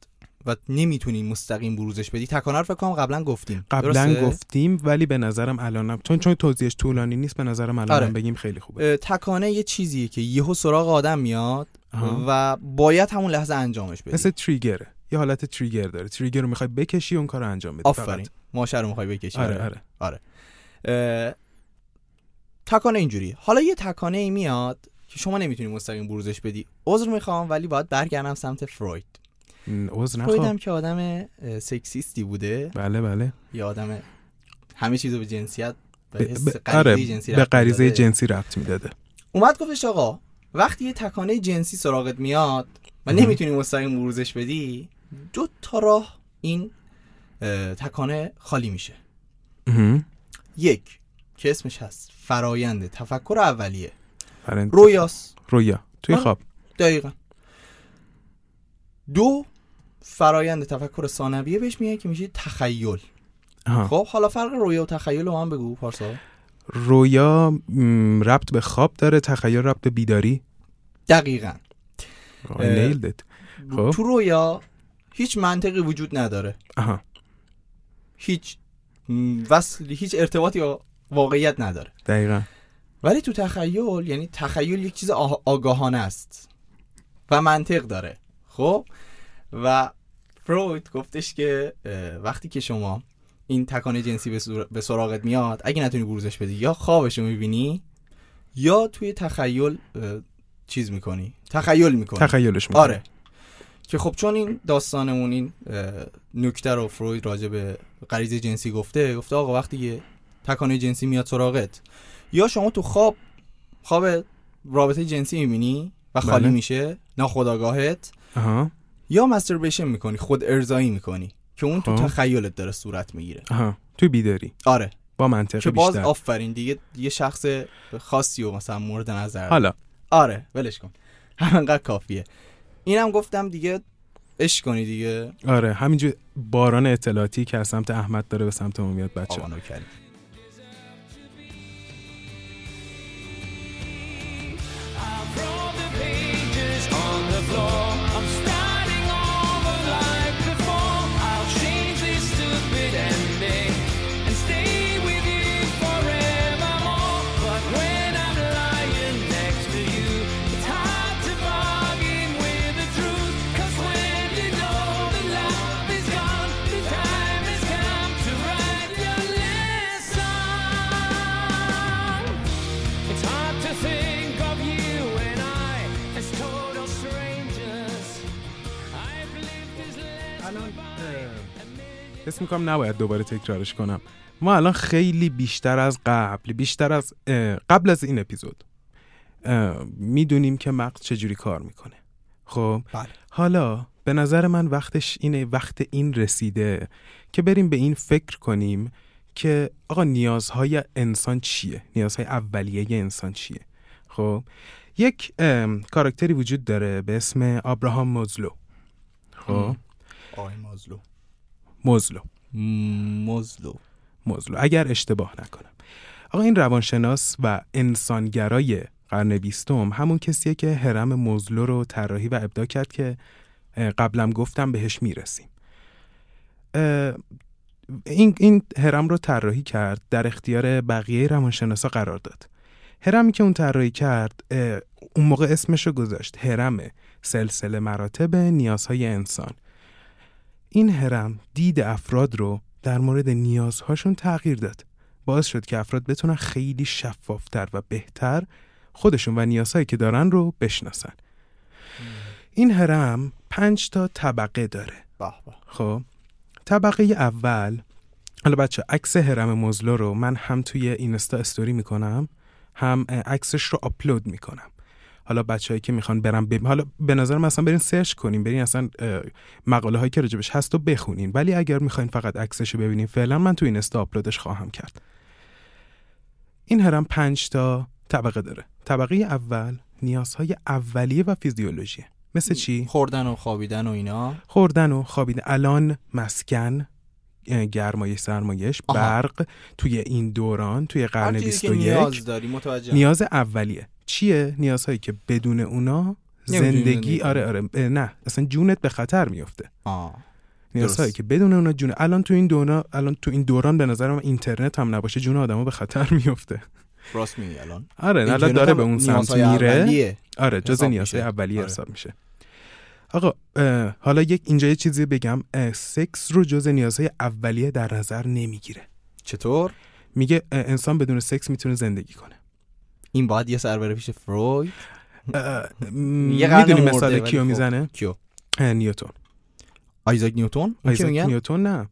و نمی‌تونی مستقیم بروزش بدی تکانه رو فکر کنم قبلا گفتیم. قبلا؟ گفتیم ولی به نظرم الانم چون چون توضیحش طولانی نیست به نظرم الانم آره. بگیم خیلی خوبه. تکانه یه چیزیه که یهو سراغ آدم میاد. و باید همون لحظه انجامش بدی. مثل تریگره یه حالت تریگر داره. تریگر رو می‌خوای بکشی اون کار رو انجام بدی. آفرین. فقط. ماشه رو می‌خوای بکشی. آره. آره اه، تکانه اینجوری حالا یه تکانه ای میاد که شما نمی‌تونی مستقیم بروزش بدی. عذر می‌خوام ولی باید برگردم سمت فروید. عذر فروید نخواه هم که آدم سکسیستی بوده. بله بله. یا آدم همه چیزو به جنسیت به ب- حس ب- غریزه آره جنسی به ربط غریزه می‌داده. جنسی ربط می‌داده. اومد گفتش آقا وقتی یه تکانه جنسی سراغت میاد و. نمی‌تونی مستقیم بروزش بدی دو تا راه این تکانه خالی میشه. یک که اسمش هست فرایند تفکر اولیه. فرند- رویاس. رویا. توی آره. خواب. دقیقا. دو فرایند تفکر ثانویه بهش میگه که میشه تخیل. آها. خب حالا فرق رویا و تخیل رو هم بگو پارسا. رویا ربط به خواب داره تخیل ربط به بیداری. دقیقا. نیلدت خب. تو رویا هیچ منطقی وجود نداره. آها. هیچ وصل هیچ ارتباطی با واقعیت نداره. دقیقا. ولی تو تخیل یعنی تخیل یک چیز آگاهانه است و منطق داره خب؟ و فروید گفتش که وقتی که شما این تکانه جنسی به سر- به سراغت میاد اگه نتونی بروزش بدی یا خوابشو می‌بینی یا توی تخیل چیز می‌کنی تخیل می‌کنی. تخیلش می‌کنه آره. که خب چون این داستانمون این نکته رو فروید راجع به غریزه جنسی گفته گفته آقا وقتی که تکانه جنسی میاد سراغت یا شما تو خواب خواب رابطه جنسی می‌بینی و خالی بله. میشه ناخداگاهت یا مستربیشن می‌کنی خود ارضایی می‌کنی که اون تو خب. تخیلت داره صورت می‌گیره. توی بیداری. آره. با منطق که باز بیشتر. آفرین دیگه یه شخص خاصی و مثلا مورد نظر. حالا. آره ولش کن. همینقدر کافیه. اینم گفتم دیگه اش کنی دیگه. آره همینجور باران اطلاعاتی که از سمت احمد داره به سمت ما میاد بچه حس می‌کنم نباید دوباره تکرارش کنم. ما الان خیلی بیشتر از قبل بیشتر از قبل از این اپیزود می‌دونیم که مغز چجوری کار می‌کنه. خب؟ بله. حالا به نظر من وقتش اینه وقت این رسیده که بریم به این فکر کنیم که آقا نیازهای انسان چیه؟ نیازهای اولیه انسان چیه؟ خب؟ یک کاراکتری وجود داره به اسم آبراهام موزلو خب؟ آقای مازلو. موزلو مزلو. موزلو اگر اشتباه نکنم. آقا این روانشناس و انسانگرای قرن بیستم همون کسیه که هرم موزلو رو طراحی و ابداع کرد که قبلم گفتم بهش می‌رسیم. این, این هرم رو طراحی کرد در اختیار بقیه روانشناسا قرار داد. هرمی که اون طراحی کرد اون موقع اسمش رو گذاشت هرم سلسله مراتب نیازهای انسان. این هرم دید افراد رو در مورد نیازهاشون تغییر داد. باعث شد که افراد بتونن خیلی شفافتر و بهتر خودشون و نیازهایی که دارن رو بشناسن. این هرم پنج تا طبقه داره. خب طبقه اول حالا بچه عکس هرم مزلو رو من هم توی اینستا استوری می‌کنم هم عکسش رو آپلود می‌کنم. حالا بچههایی که می‌خوان برن بب... حالا به نظر من اصلا برین سرچ کنین برین اصلا مقاله هایی که راجبش هست و بخونین. ولی اگر می‌خواین فقط عکسش رو ببینین فعلا من تو اینستا آپلودش خواهم کرد. این هرم پنج تا طبقه داره. طبقه اول نیازهای اولیه و فیزیولوژیه مثل چی؟ خوردن و خوابیدن و اینا. خوردن و خوابیدن. الان مسکن گرمایش سرمایش آها. برق توی این دوران توی قرن هر چیزی که 21 نیاز داری متوجه نیاز اولیه. چیه نیازهایی که بدون اونا زندگی؟ آره آره نه. اصلا جونت به خطر میفته. نیازهایی. که بدون اونا جون الان تو این دوران الان تو این دوران به نظر من اینترنت هم نباشه جون آدمو به خطر میفته راست میگی الان. آره الان داره به اون سمت میره. آره جز نیازهای. اولیه آره. حساب میشه. آقا حالا یک اینجا یه چیزی بگم. سکس رو جز نیازهای اولیه در نظر نمی‌گیره. چطور؟ میگه انسان بدون سکس می‌تونه زندگی کنه. این باید یه سر بره پیش فروید؟ می‌دونی مثال کیو خب. می‌زنه؟ کیو؟ نیوتون آیزاک نیوتون آیزاک نیوتون نه.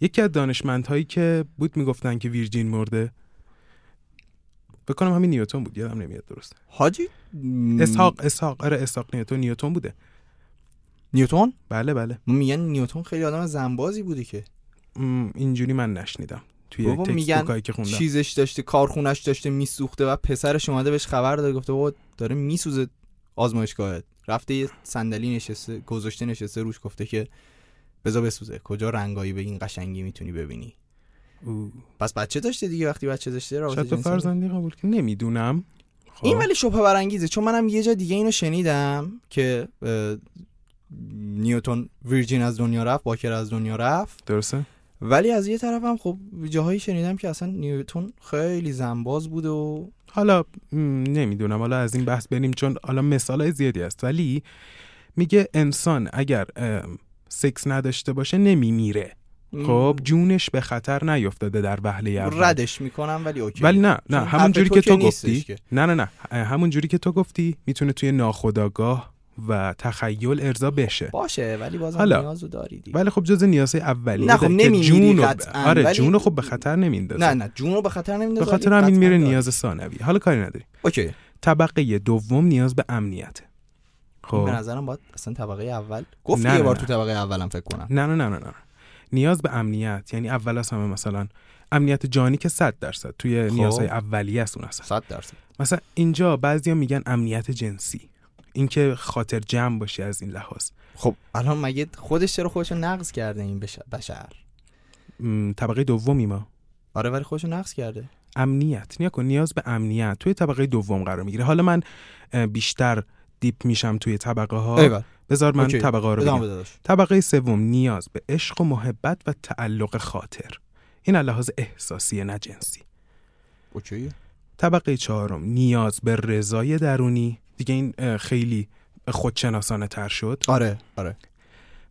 یکی از دانشمندهایی که بود می‌گفتن که virgin مرده. فکر کنم همین نیوتون بود یادم نمیاد درست حاجی؟ اسحاق اسحاق. آره اسحاق نیوتون نیوتون بوده. نیوتون بله بله. میگن نیوتون خیلی آدم زنبازی بودی که. اینجوری من نشنیدم. توی بابا میگن که خوندم. چیزش داشته کارخونش داشته میسوخته و پسرش اومده بهش خبر داده گفته بابا داره میسوزه آزمایشگاهت. رفته یه صندلی نشسته گذاشته نشسته روش گفته که بذار بسوزه. کجا رنگایی به این قشنگی می‌تونی ببینی. او. پس بچه داشته دیگه وقتی بچه داشته رابطه جنسی فرزندی قبول که نمی‌دونم. خب. این ولی شبه برانگیزه چون منم یه جا دیگه اینو شنیدم که اه، نیوتون ویرجین از دنیا رفت باکر از دنیا رفت. درسته؟ ولی از یه طرفم خب جاهایی شنیدم که اصلا نیوتون خیلی زنباز بود و حالا نمی‌دونم. حالا از این بحث بریم چون حالا مثال زیادی هست. ولی میگه انسان اگر سکس نداشته باشه نمیمیره. خب جونش به خطر نیفتاده در وهله اول. ردش می‌کنم ولی okay. ولی نه نه همون جوری که تو گفتی. که. نه نه نه. همون جوری که تو گفتی می‌تونه توی ناخودآگاه و تخیل ارضا بشه. باشه ولی بازم حالا. نیازو داری دیگه. ولی خب جز نیازهای اولیه نه خب نمیمیری جونو قطعاً، آره ولی- جونو خب به خطر نمیندازه. نه نه جون رو به خطر به نمیندازه خاطر ولی همین میره. نیاز ثانوی. حالا کاری نداری okay. طبقه دوم نیاز به امنیته خب. به نظرم باید اصلا طبقه اول. گفت یه بار. تو طبقه اولم فکر کنم. نه نه نه نه نه. نیاز به امنیت یعنی اول از همه مثلا امنیت جانی که 100 درصد توی خب. نیازهای اولیه است اون اصلا. 100 درصد. مثلا اینجا بعضیا میگن امنیت جنسی. اینکه خاطر جمع باشی از این لحاظ. خب الان مگه خودش چرا خودشو نقض کرده این بش- بشر؟ طبقه دومی ما. آره ولی خودشو نقض کرده. امنیت. نیا کن نیاز به امنیت. توی طبقه دوم قرار می‌گیره حالا من بیشتر deep میشم توی طبقه ها بذار من okay. طبقه ها رو بگم. طبقه سوم نیاز به عشق و محبت و تعلق خاطر. این لحاظ احساسی نه جنسی. okay. طبقه چهارم نیاز به رضایت درونی. دیگه این خیلی خودشناسانه تر شد. آره آره.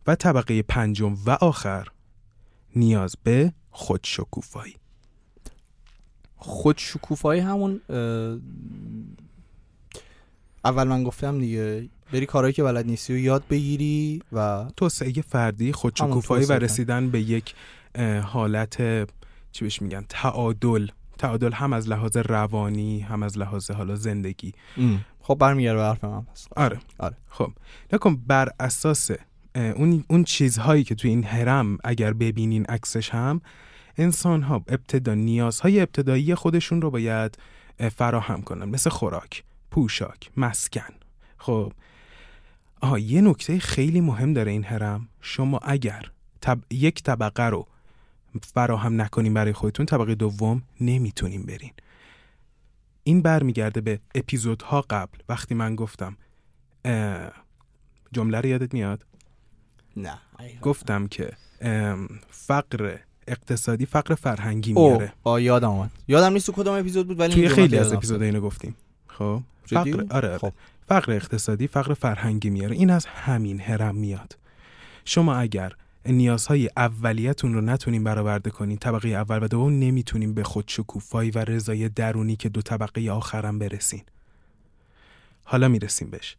و طبقه پنجم و آخر نیاز به خودشکوفایی. خود شکوفایی همون اول من گفتم دیگه بری کارهایی که بلد نیستی و یاد بگیری و توسعه فردی خودشکوفایی و رسیدن به یک حالت چی بهش میگن تعادل. تعادل هم از لحاظ روانی هم از لحاظ حالا زندگی. خب برمیگرده به حرف من پس. آره. آره. خب. نکن بر اساس اون اون چیزهایی که توی این هرم اگر ببینین عکسش هم انسان ها ابتدا نیازهای ابتدایی خودشون رو باید اه، فراهم کنن. مثل خوراک پوشاک مسکن. خب. آها یه نکته خیلی مهم داره این هرم شما اگر طب... یک طبقه رو فراهم نکنیم برای خودتون طبقه دوم نمی‌تونیم برین. این برمیگرده به اپیزودها قبل. وقتی من گفتم جمله رو یادت میاد؟ نه. گفتم که فقر اقتصادی فقر فرهنگی میاره. آه یادم اومد. یادم نیست تو کدام اپیزود بود ولی توی خیلی از یادم اپیزودها اینو گفتیم. خب؟ فقر آره. خب. فقر اقتصادی فقر فرهنگی میاره. این از همین هرم میاد. شما اگر نیازهای اولیتون رو نتونین برآورده کنین. طبقه اول و دوم نمی‌تونین به خود شکوفایی و رضای درونی که دو طبقه آخرم برسین. حالا می‌رسیم بهش.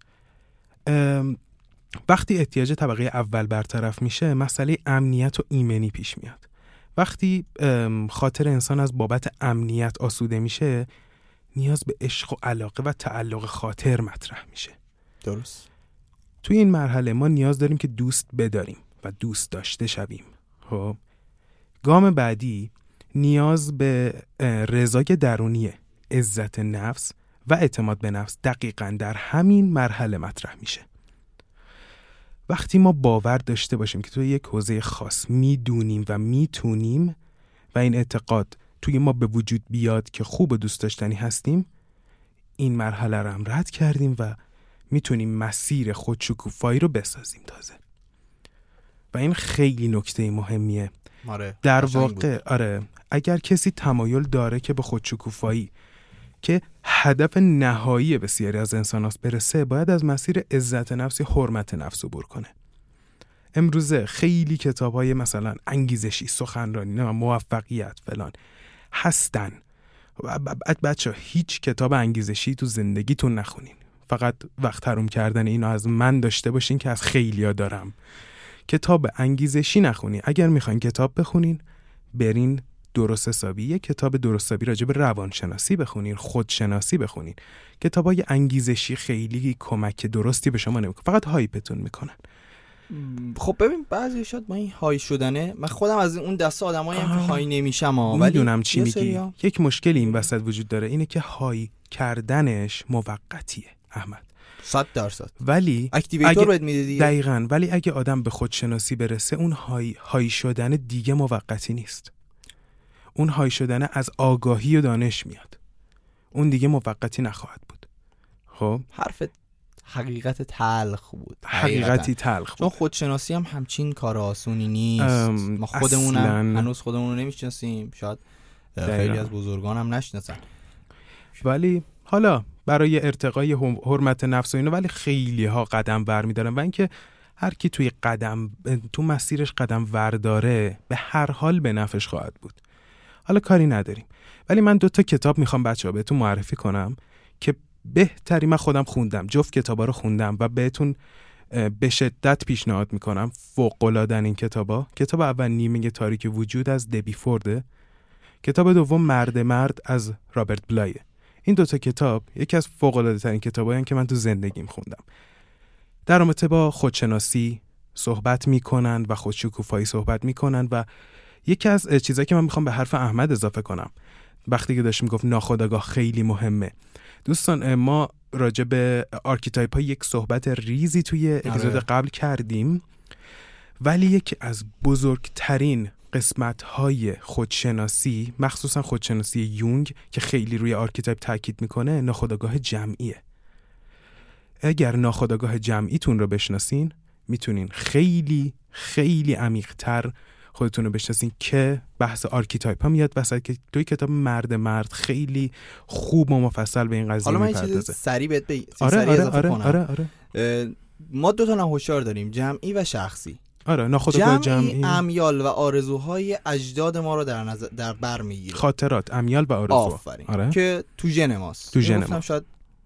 وقتی احتیاج طبقه اول برطرف میشه مسئله امنیت و ایمنی پیش میاد. وقتی خاطر انسان از بابت امنیت آسوده میشه نیاز به عشق و علاقه و تعلق خاطر مطرح میشه. درست. توی این مرحله ما نیاز داریم که دوست بداریم. و دوست داشته شویم. خب گام بعدی نیاز به رضای درونی عزت نفس و اعتماد به نفس دقیقا در همین مرحله مطرح میشه. وقتی ما باور داشته باشیم که توی یک حوزه خاص می‌دونیم و می‌تونیم و این اعتقاد توی ما به وجود بیاد که خوب و دوست داشتنی هستیم این مرحله رو هم رد کردیم و می‌تونیم مسیر خودشکوفایی رو بسازیم تازه. و این خیلی نکته مهمیه. آره در واقع آره اگر کسی تمایل داره که به خودشکوفایی که هدف نهایی بسیاری از انسان برسه باید از مسیر عزت نفس یا حرمت نفس عبور کنه. امروزه خیلی کتاب های مثلا انگیزشی سخنرانی نه موفقیت فلان هستن. بعد بچه هیچ کتاب انگیزشی تو زندگیتون نخونین. فقط وقت حروم کردن اینو از من داشته باشین که از خیلیا دارم. کتاب انگیزشی نخونین اگر می‌خواین کتاب بخونین برین درست حسابی یه کتاب درست حسابی راجع به روانشناسی بخونین خودشناسی بخونین. کتاب های انگیزشی خیلی کمک درستی به شما نمی‌کنه. فقط هایپتون می‌کنن. خب ببین بعضی شاید با این های شدنه من خودم از اون دسته آدمایی هم که. های نمیشم ها ولی می‌دونم چی میگی. یک مشکلی این وسط وجود داره اینه که های کردنش موقتیه احمد. صد درصد. ولی اکتیویتور بهت میده دیگه؟ دقیقا. ولی اگه آدم به خودشناسی برسه اون های, های شدن دیگه موقتی نیست. اون های شدن از آگاهی و دانش میاد. اون دیگه موقتی نخواهد بود. خب؟ حرف حقیقت تلخ بود. حقیقتی تلخ چون بود. خودشناسی هم همچین کار آسونی نیست. ما خودمون هم. هنوز خودمون رو نمی‌شناسیم. شاید. خیلی از بزرگان هم نشناسن. ولی حالا برای ارتقای حرمت نفس و اینا ولی خیلی ها قدم ور میدارن. و اینکه هر کی توی قدم تو مسیرش قدم ورداره به هر حال به نفش خواهد بود. حالا کاری نداریم. ولی من دو تا کتاب می‌خوام بچه ها بهتون معرفی کنم که بهتری من خودم خوندم جفت کتابا رو خوندم و بهتون به شدت پیشنهاد می‌کنم. فوق این کتابا. کتاب اول نیمه تاریک وجود از دبی فورده. کتاب دوم مرد مرد از رابرت بلایه. این دوتا کتاب یکی از فوق ترین کتابایی که من تو زندگیم خوندم. در رابطه با خودشناسی صحبت می‌کنن و خودشکوفایی صحبت می‌کنن و یکی از اه، چیزایی که من می‌خوام به حرف احمد اضافه کنم. وقتی که داشت می‌گفت ناخودآگاه خیلی مهمه. دوستان ما راجع به archetype ها یک صحبت ریزی توی اپیزود قبل کردیم ولی یکی از بزرگترین قسمت های خودشناسی مخصوصا خودشناسی یونگ که خیلی روی archetype تاکید می‌کنه ناخودآگاه جمعیه. اگر ناخودآگاه جمعیتون رو بشناسین می‌تونین خیلی خیلی عمیقتر خودتون رو بشناسین که بحث archetype ها میاد وسط که توی کتاب مرد مرد خیلی خوب و مفصل به این قضیه حالا من چیز سریع بهت آره آره آره. آره آره. ما دو تا ناهوشیار داریم جمعی و شخصی. آره ناخودآگاه جمعی, جمعی. امیال و آرزوهای اجداد ما رو در نظر در بر می‌گیره خاطرات امیال و آرزو. آفرین. آره. که تو ژن ماست. تو اینو ژن ما. شاید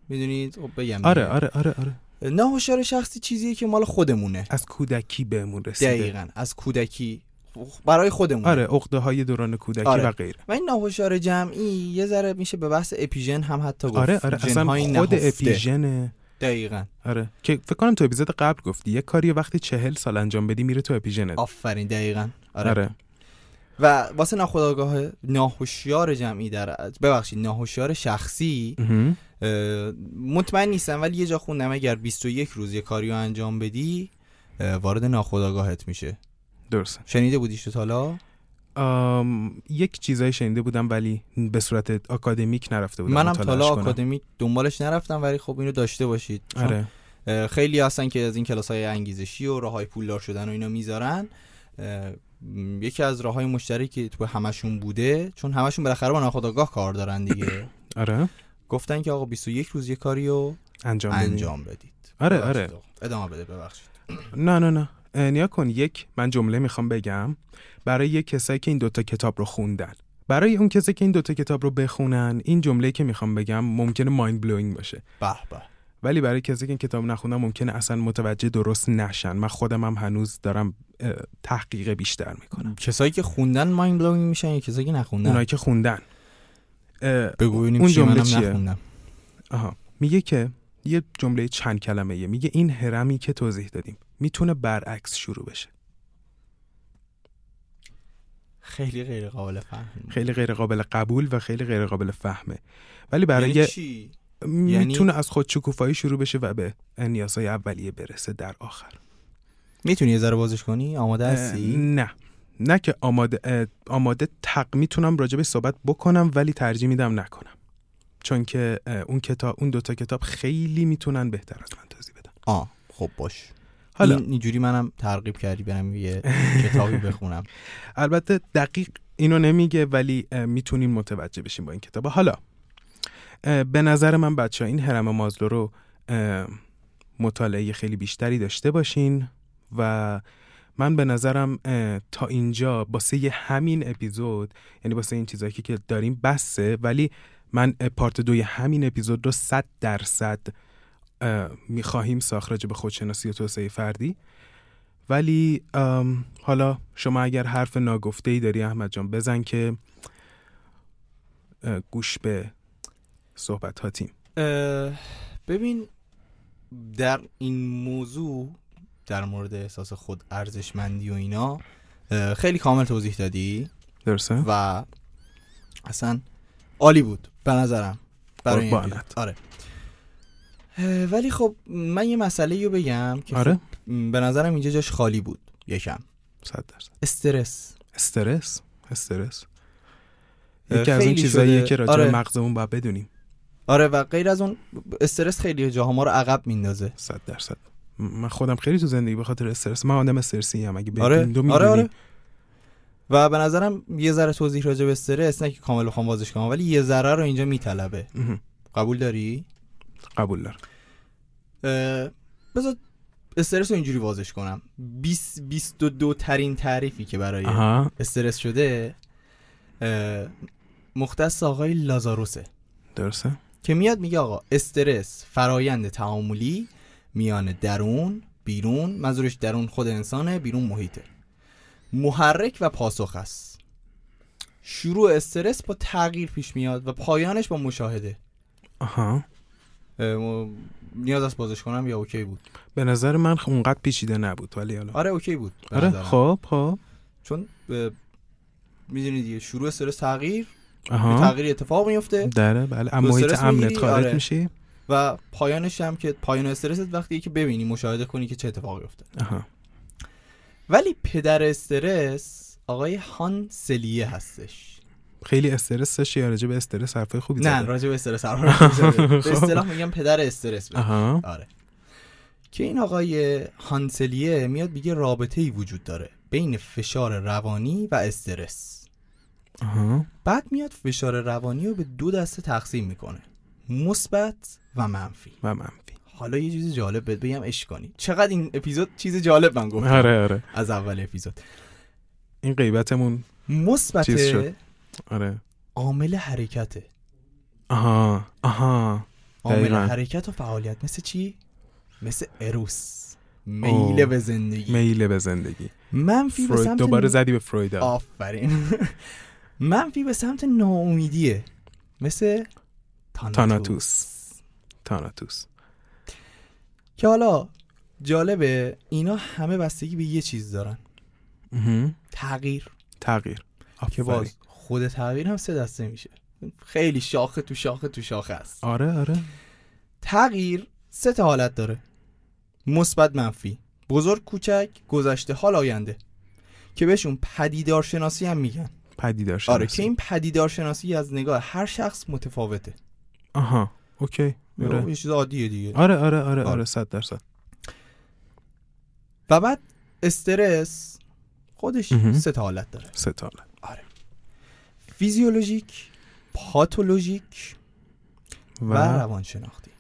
می‌دونید خب بگم. آره. آره آره آره. ناهوشیار شخصی چیزیه که مال خودمونه. از کودکی بهمون رسیده. دقیقا از کودکی. برای خودمون آره عقده های دوران کودکی آره. و غیره. و این ناهوشیار جمعی یه ذره میشه به بحث اپیژن هم حتی گفت. آره آره. اصلا خود نهفته. اپیژنه دقیقا. آره. که فکر کنم تو اپیزود قبل گفتی. یه کاری وقتی چهل سال انجام بدی میره تو اپیژنت. آفرین دقیقا. آره. آره. و واسه ناخودآگاه ناهوشیار جمعی در ببخشید ناهوشیار شخصی مطمئن نیستم ولی یه جا خوندم اگر 21 روز یه کاری رو انجام بدی وارد ناخودآگاهت میشه. درسته. شنیده بودیش تو حالا یک چیزایی شنیده بودم ولی به صورت آکادمیک نرفته بودم منم مطالعه‌اش تا حالا کنم. آکادمیک دنبالش نرفتم ولی خب اینو داشته باشید. آره. خیلی هستن که از این کلاس های انگیزشی و راه های پولدار شدن و اینا می‌ذارن. یکی از راه های مشترکی تو همشون بوده چون همشون بالاخره با ناخودآگاه کار دارن دیگه. آره. گفتن که آقا 21 روز یه کاری رو انجام. انجام بدید. آره آره. ادامه بده ببخشید. نه نه نه. نیا کن یک من جمله می‌خوام بگم برای یک کسایی که این دوتا کتاب رو خوندن. برای اون کسی که این دوتا کتاب رو بخونن این جمله که می‌خوام بگم ممکنه مایند بلوینگ باشه. به به. ولی برای کسی که این کتاب نخوندن ممکنه اصلا متوجه درست نشن. من خودم هم هنوز دارم تحقیق بیشتر می‌کنم. کسایی که خوندن مایند بلوینگ میشن یا کسایی که نخوندن؟ اونایی که خوندن. بگو اون جمله چیه؟ نخوندم. آها. میگه که یه جمله چند کلمه یه. میگه این هرمی که توضیح دادیم. می‌تونه برعکس شروع بشه. خیلی غیر قابل فهم خیلی غیر قابل قبول و خیلی غیر قابل فهمه. ولی برای یعنی چی؟ یعنی- می‌تونه از خود شکوفایی شروع بشه و به نیازهای اولیه برسه در آخر. می‌تونی یه ذره بازش کنی؟ آماده هستی؟ نه. نه که آماده آماده تق می‌تونم راجع به صحبت بکنم ولی ترجیح میدم نکنم. چون که اون کتاب اون دوتا کتاب خیلی می‌تونن بهتر از من توضیح بدن. آه خب باش. حالا این اینجوری منم ترغیب کردی برم یه کتابی بخونم. البته دقیق اینو نمیگه ولی می‌تونیم متوجه بشیم با این کتاب حالا به نظر من بچه این هرم مازلو رو مطالعه خیلی بیشتری داشته باشین و من به نظرم تا اینجا باسه همین اپیزود یعنی باسه این چیزایی که- که داریم بسه. ولی من پارت دوی همین اپیزود رو صد درصد اه، می‌خواهیم ساخت راجع به خودشناسی و توسعه فردی. ولی حالا شما اگر حرف ناگفته ای داری احمد جان بزن که گوش به صحبت هاتیم ببین در این موضوع در مورد احساس خود ارزشمندی و اینا خیلی کامل توضیح دادی. درسته؟ و اصلا عالی بود به نظرم برای این قربانت. اپیزود. آره. ولی خب من یه مسئله رو بگم که آره. خب به نظرم اینجا جاش خالی بود یکم. صد درصد. استرس. استرس؟ استرس. یکی از اون چیزاییه شده. که راجع به آره. مغزمون باید بدونیم. آره و غیر از اون استرس خیلی جاها ما رو عقب میندازه. صد درصد. من خودم خیلی تو زندگی به خاطر استرس من آدم استرسی ام اگه آره. دو آره. آره. و به نظرم یه ذره توضیح راجع به استرس نه که کامل بخوام بازش کنم ولی یه ذره رو اینجا میطلبه. قبول داری؟ قبول دارم. بذار استرس رو اینجوری بازش کنم. 20 22 ترین تعریفی که برای آها. استرس شده مختص آقای لازاروسه. درسته. که میاد میگه آقا استرس فرایند تعاملی میان درون بیرون منظورش درون خود انسانه بیرون محیطه. محرک و پاسخ است. شروع استرس با تغییر پیش میاد و پایانش با مشاهده. آها. اه، نیاز است بازش کنم یا okay بود؟ به نظر من خ- اونقدر پیچیده نبود ولی حالا. آره okay بود. آره. خب خب. چون می‌دونید دیگه شروع استرس تغییر آها. تغییری اتفاق میفته داره بله. اما محیط امنت؟ خارج آره. میشی. و پایانش هم که پایان استرست وقتی که ببینی مشاهده کنی که چه اتفاقی افتاد آها. ولی پدر استرس آقای هان سلیه هستش. خیلی استرس یا راجع به استرس حرفای خوبی نه زدی؟ راجع به استرس حرف نزده. به خب. اصطلاح میگم پدر استرس آره. که این آقای هانسلیه میاد میگه رابطه ای وجود داره بین فشار روانی و استرس. آها. بعد میاد فشار روانی رو به دو دسته تقسیم می‌کنه مثبت و منفی. و منفی. حالا یه چیز جالب بهت بگم اش کنی چقدر این اپیزود چیز جالب من گفتم. آره آره. از اول اپیزود. این غیبتمون مثبت چیز شد. آره. عامل حرکته آها آها. عامل. حرکت و فعالیت. مثل چی؟ مثل اروس میل. به زندگی. میل به زندگی. منفی به سمت دوباره زدی به فروید. آفرین. منفی به سمت ناامیدیه. مثل تاناتوس. تاناتوس. که حالا جالبه اینا همه بستگی به یه چیز دارن. تغییر. تغییر. که. باز خود تغییر هم سه دسته میشه. خیلی شاخه تو شاخه تو شاخه است. آره آره. تغییر سه تا حالت داره. مثبت منفی بزرگ کوچک گذشته حال آینده. که بهشون پدیدار شناسی هم میگن. پدیدار آره که. این پدیدار شناسی از نگاه هر شخص متفاوته. آها okay. آره یه چیز عادیه دیگه. آره آره آره آره. آره صد درصد. و بعد استرس خودش. سه تا حالت داره. سه تاره فیزیولوژیک پاتولوژیک و, و روانشناختی.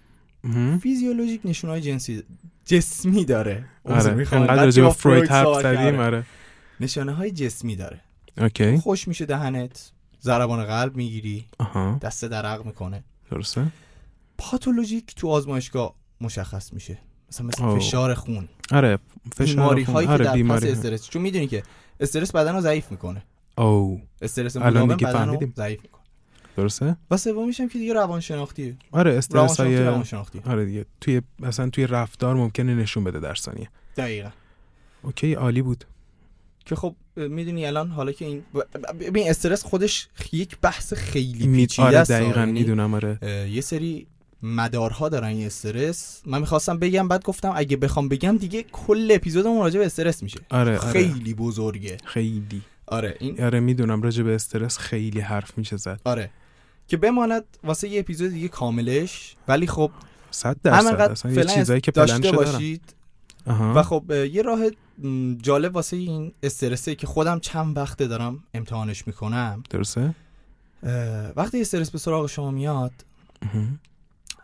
فیزیولوژیک نشونه‌های جنسی جسمی داره. آره می‌خوام انقدر فروید حرف زدیم. آره. نشانه های جسمی داره. okay. خشک میشه دهنت ضربان قلب می‌گیری دست درق می‌کنه. درسته. پاتولوژیک تو آزمایشگاه مشخص میشه. مثلا مثل اوه. فشار خون. آره فشار بیماری خون. هایی آره که در پس بیماری استرس. چون می‌دونی که استرس بدن رو ضعیف می‌کنه. او استرس مداوم بدن رو. ضعیف می‌کنه. درسته؟ و سومیش هم که دیگه روانشناختیه آره استرس روانشناختی های روانشناختی. آره دیگه. توی مثلا توی رفتار ممکنه نشون بده در ثانیه. دقیقا. اوکی عالی بود. که خب می‌دونی الان حالا که این ببین استرس خودش یک بحث خیلی. پیچیده آره است. دقیقا یعنی، می‌دونم آره. یه سری مدارها دارن این استرس. من می‌خواستم بگم بعد گفتم اگه بخوام بگم دیگه کل اپیزودمون راجع به استرس میشه. آره آره. خیلی بزرگه. خیلی. آره این آره می‌دونم راجع به استرس خیلی حرف میشه زد. آره. که بماند واسه یه اپیزود دیگه کاملش. ولی خب صد درصد. همینقدر اصلا یه چیزایی که پلن شده. باشید. آها. و خب یه راه جالب واسه این استرسه که خودم چند وقته دارم امتحانش می‌کنم. درسته؟ وقتی استرس به سراغ شما میاد.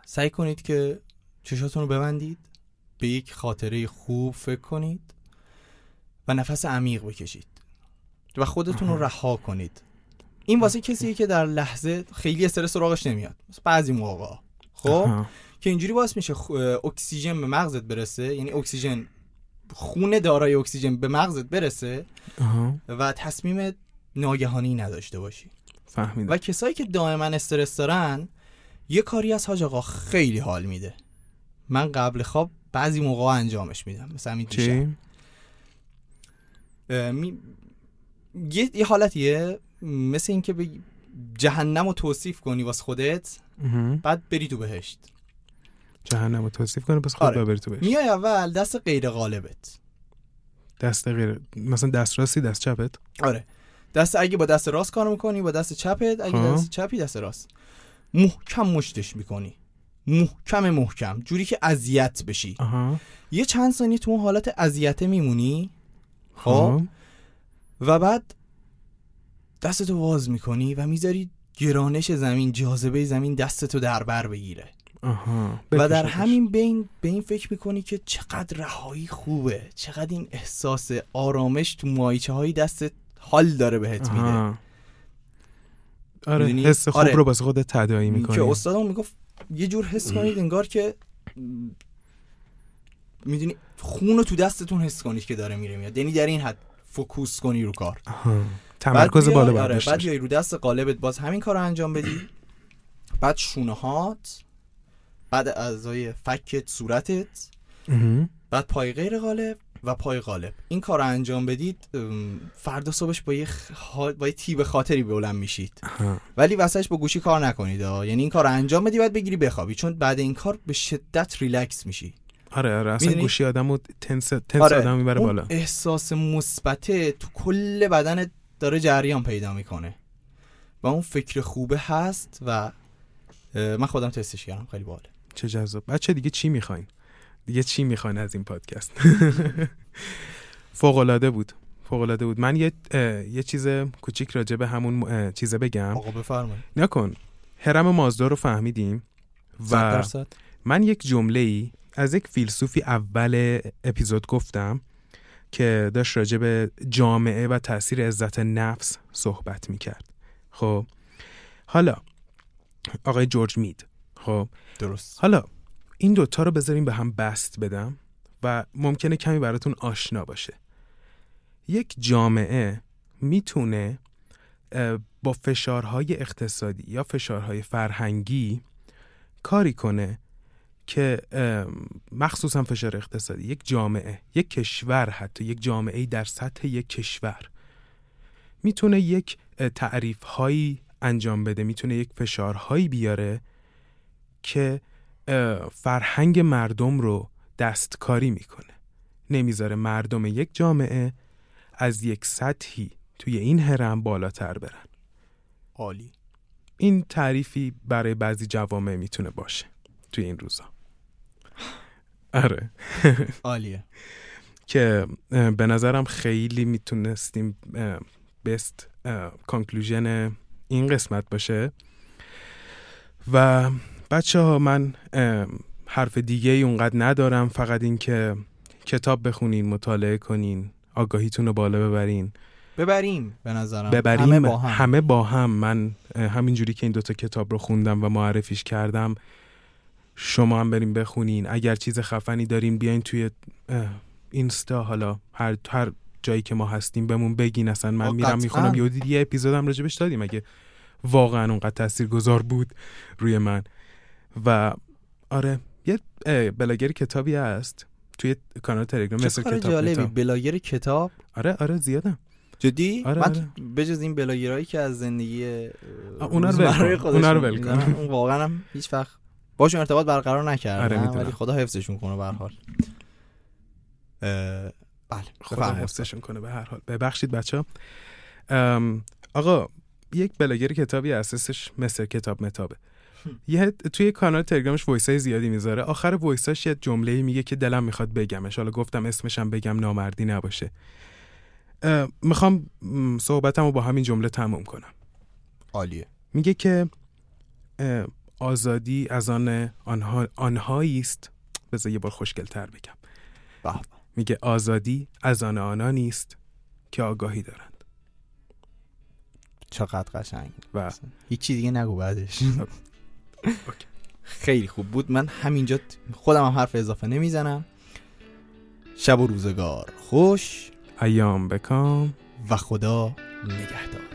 سعی کنید که چشاتون رو ببندید به یک خاطره خوب فکر کنید و نفس عمیق بکشید و خودتون رو. رها کنید این واسه کسیه که در لحظه خیلی استرس سراغش نمیاد بعضی موقع خب. که اینجوری باعث میشه اکسیژن به مغزت برسه یعنی اکسیژن خون دارای اکسیژن به مغزت برسه. و تصمیم ناگهانی نداشته باشی فهمیدم و کسایی که دائما استرس دارن یه کاری از حاج آقا خیلی حال میده. من قبل خواب بعضی موقع انجامش میدم. مثلا دیشب. چی می... یه... یه حالتیه. مثل اینکه به جهنم رو توصیف کنی واسه خودت. بعد بری تو بهشت. جهنم رو توصیف کنه پس خود آره. ببری تو بهش میای اول دست غیر غالبت. دست غیر مثلا دست راستی دست چپت. آره. دست اگه با دست راست کار می‌کنی با دست چپت. اگه خب. دست چپی دست راست. محکم مشتش می‌کنی. محکم محکم. جوری که اذیت بشی. آها. یه چند ثانیه تو اون حالت اذیته میمونی. خب. خب. و بعد دستتو باز می‌کنی و می‌ذاری گرانش زمین جاذبه زمین دستتو در بر بگیره. آها. و در. همین بین به این فکر می‌کنی که چقدر رهایی خوبه. چقدر این احساس آرامش تو مایچه های دستت حال داره بهت میده. آره می‌دونی؟ حس خوب آره. رو واسه خودت تداعی می‌کنی که استادم می‌گفت یه جور حس کنید انگار که می‌دونی خون رو تو دستتون حس کنید که داره میره میاد. یعنی در این حد focus کنی رو کار. تمرکز بیای- بالا آره، بعد بیای رو دست غالبت باز همین کار رو انجام بدی. بعد شونه هات بعد اعضای فک و صورتت. بعد پای غیر غالب و پای غالب. این کار رو انجام بدید فردا صبحش با یه, خ... با یه طیب خاطری بلند میشید. ولی وسطش با گوشی کار نکنید. یعنی این کار رو انجام بدی بعد بگیری بخوابی. چون بعد این کار به شدت ریلکس میشی. آره آره. اصلا؟ گوشی آدمو تنس تنس آره. آدم می‌بره بالا. احساس مثبته تو کل بدنت داره جریان پیدا می‌کنه. و اون فکر خوبه هست و من خودم تستش کردم. خیلی باحاله. چه جذاب. بچه دیگه چی می‌خواین؟ دیگه چی می‌خواین از این پادکست؟ فوق العاده بود. فوق العاده بود. من یه یه چیز کوچیک راجع به همون چیزه بگم. آقا بفرمایید. نکن. هرم مازدا رو فهمیدیم و درصد. من یک جمله ای از یک فیلسوفی اول اپیزود گفتم که داشت راجع به جامعه و تاثیر عزت نفس صحبت می‌کرد. خب حالا آقای جورج مید. خب درست. حالا این دوتا رو بذاریم به هم بست بدم و ممکنه کمی براتون آشنا باشه. یک جامعه می‌تونه با فشارهای اقتصادی یا فشارهای فرهنگی کاری کنه که مخصوصا فشار اقتصادی یک جامعه یک کشور حتی یک جامعه در سطح یک کشور می‌تونه یک اه، تعریفهایی انجام بده می‌تونه یک فشارهایی بیاره که فرهنگ مردم رو دستکاری می‌کنه. نمی‌ذاره مردم یک جامعه از یک سطحی توی این هرم بالاتر برن. عالی. این تعریفی برای بعضی جوامع می‌تونه باشه توی این روزا. آره. عالیه. که به نظرم خیلی می‌تونستیم بست کانکلوژن این قسمت باشه. و بچه ها من حرف دیگه ای اونقدر ندارم فقط این که کتاب بخونین مطالعه کنین آگاهیتون رو بالا ببرین. ببریم به نظرم. ببریم همه با هم. همه با هم. من همینجوری که این دوتا کتاب رو خوندم و معرفیش کردم شما هم بریم بخونین. اگر چیز خفنی دارین بیاین توی اینستا حالا هر هر جایی که ما هستیم بهمون بگین. اصلا من میرم. می‌خونم یه دیدی یه اپیزودم راجبش دادیم. اگه واقعا اونقدر تاثیرگذار بود روی من. و آره یه بلاگر کتابی هست توی کانال تلگرام مثل کتاب جالبی. بلاگر کتاب؟ آره آره زیادم جدی؟ آره، من آره. بجز این بلاگرایی که از زندگی اونا رو اونا رو واقعا هم هیچ وقت. باشون ارتباط برقرار نکردم آره،. ولی خدا حفظشون کنه به هر حال. بله خدا. حفظشون کنه به هر حال. ببخشید بچه آقا یک بلاگر کتابی اسمش مثل کتاب متابه. یه توی کانال تلگرامش voice های زیادی می‌ذاره. آخر voice اش یه جمله میگه که دلم می‌خواد بگمش. حالا گفتم اسمشم بگم نامردی نباشه. می‌خوام م، صحبتمو با همین جمله تموم کنم. عالیه. میگه که آزادی از آن آنها آنهایی است بذار یه بار خوشگلتر بگم. به. میگه آزادی از آن آنانی است که آگاهی دارند. چقدر قشنگ. و هیچی دیگه نگو بعدش. خیلی خوب بود. من همینجا خودم هم حرف اضافه نمی‌زنم. شب و روزگار خوش. ایام بکام. و خدا نگهدار.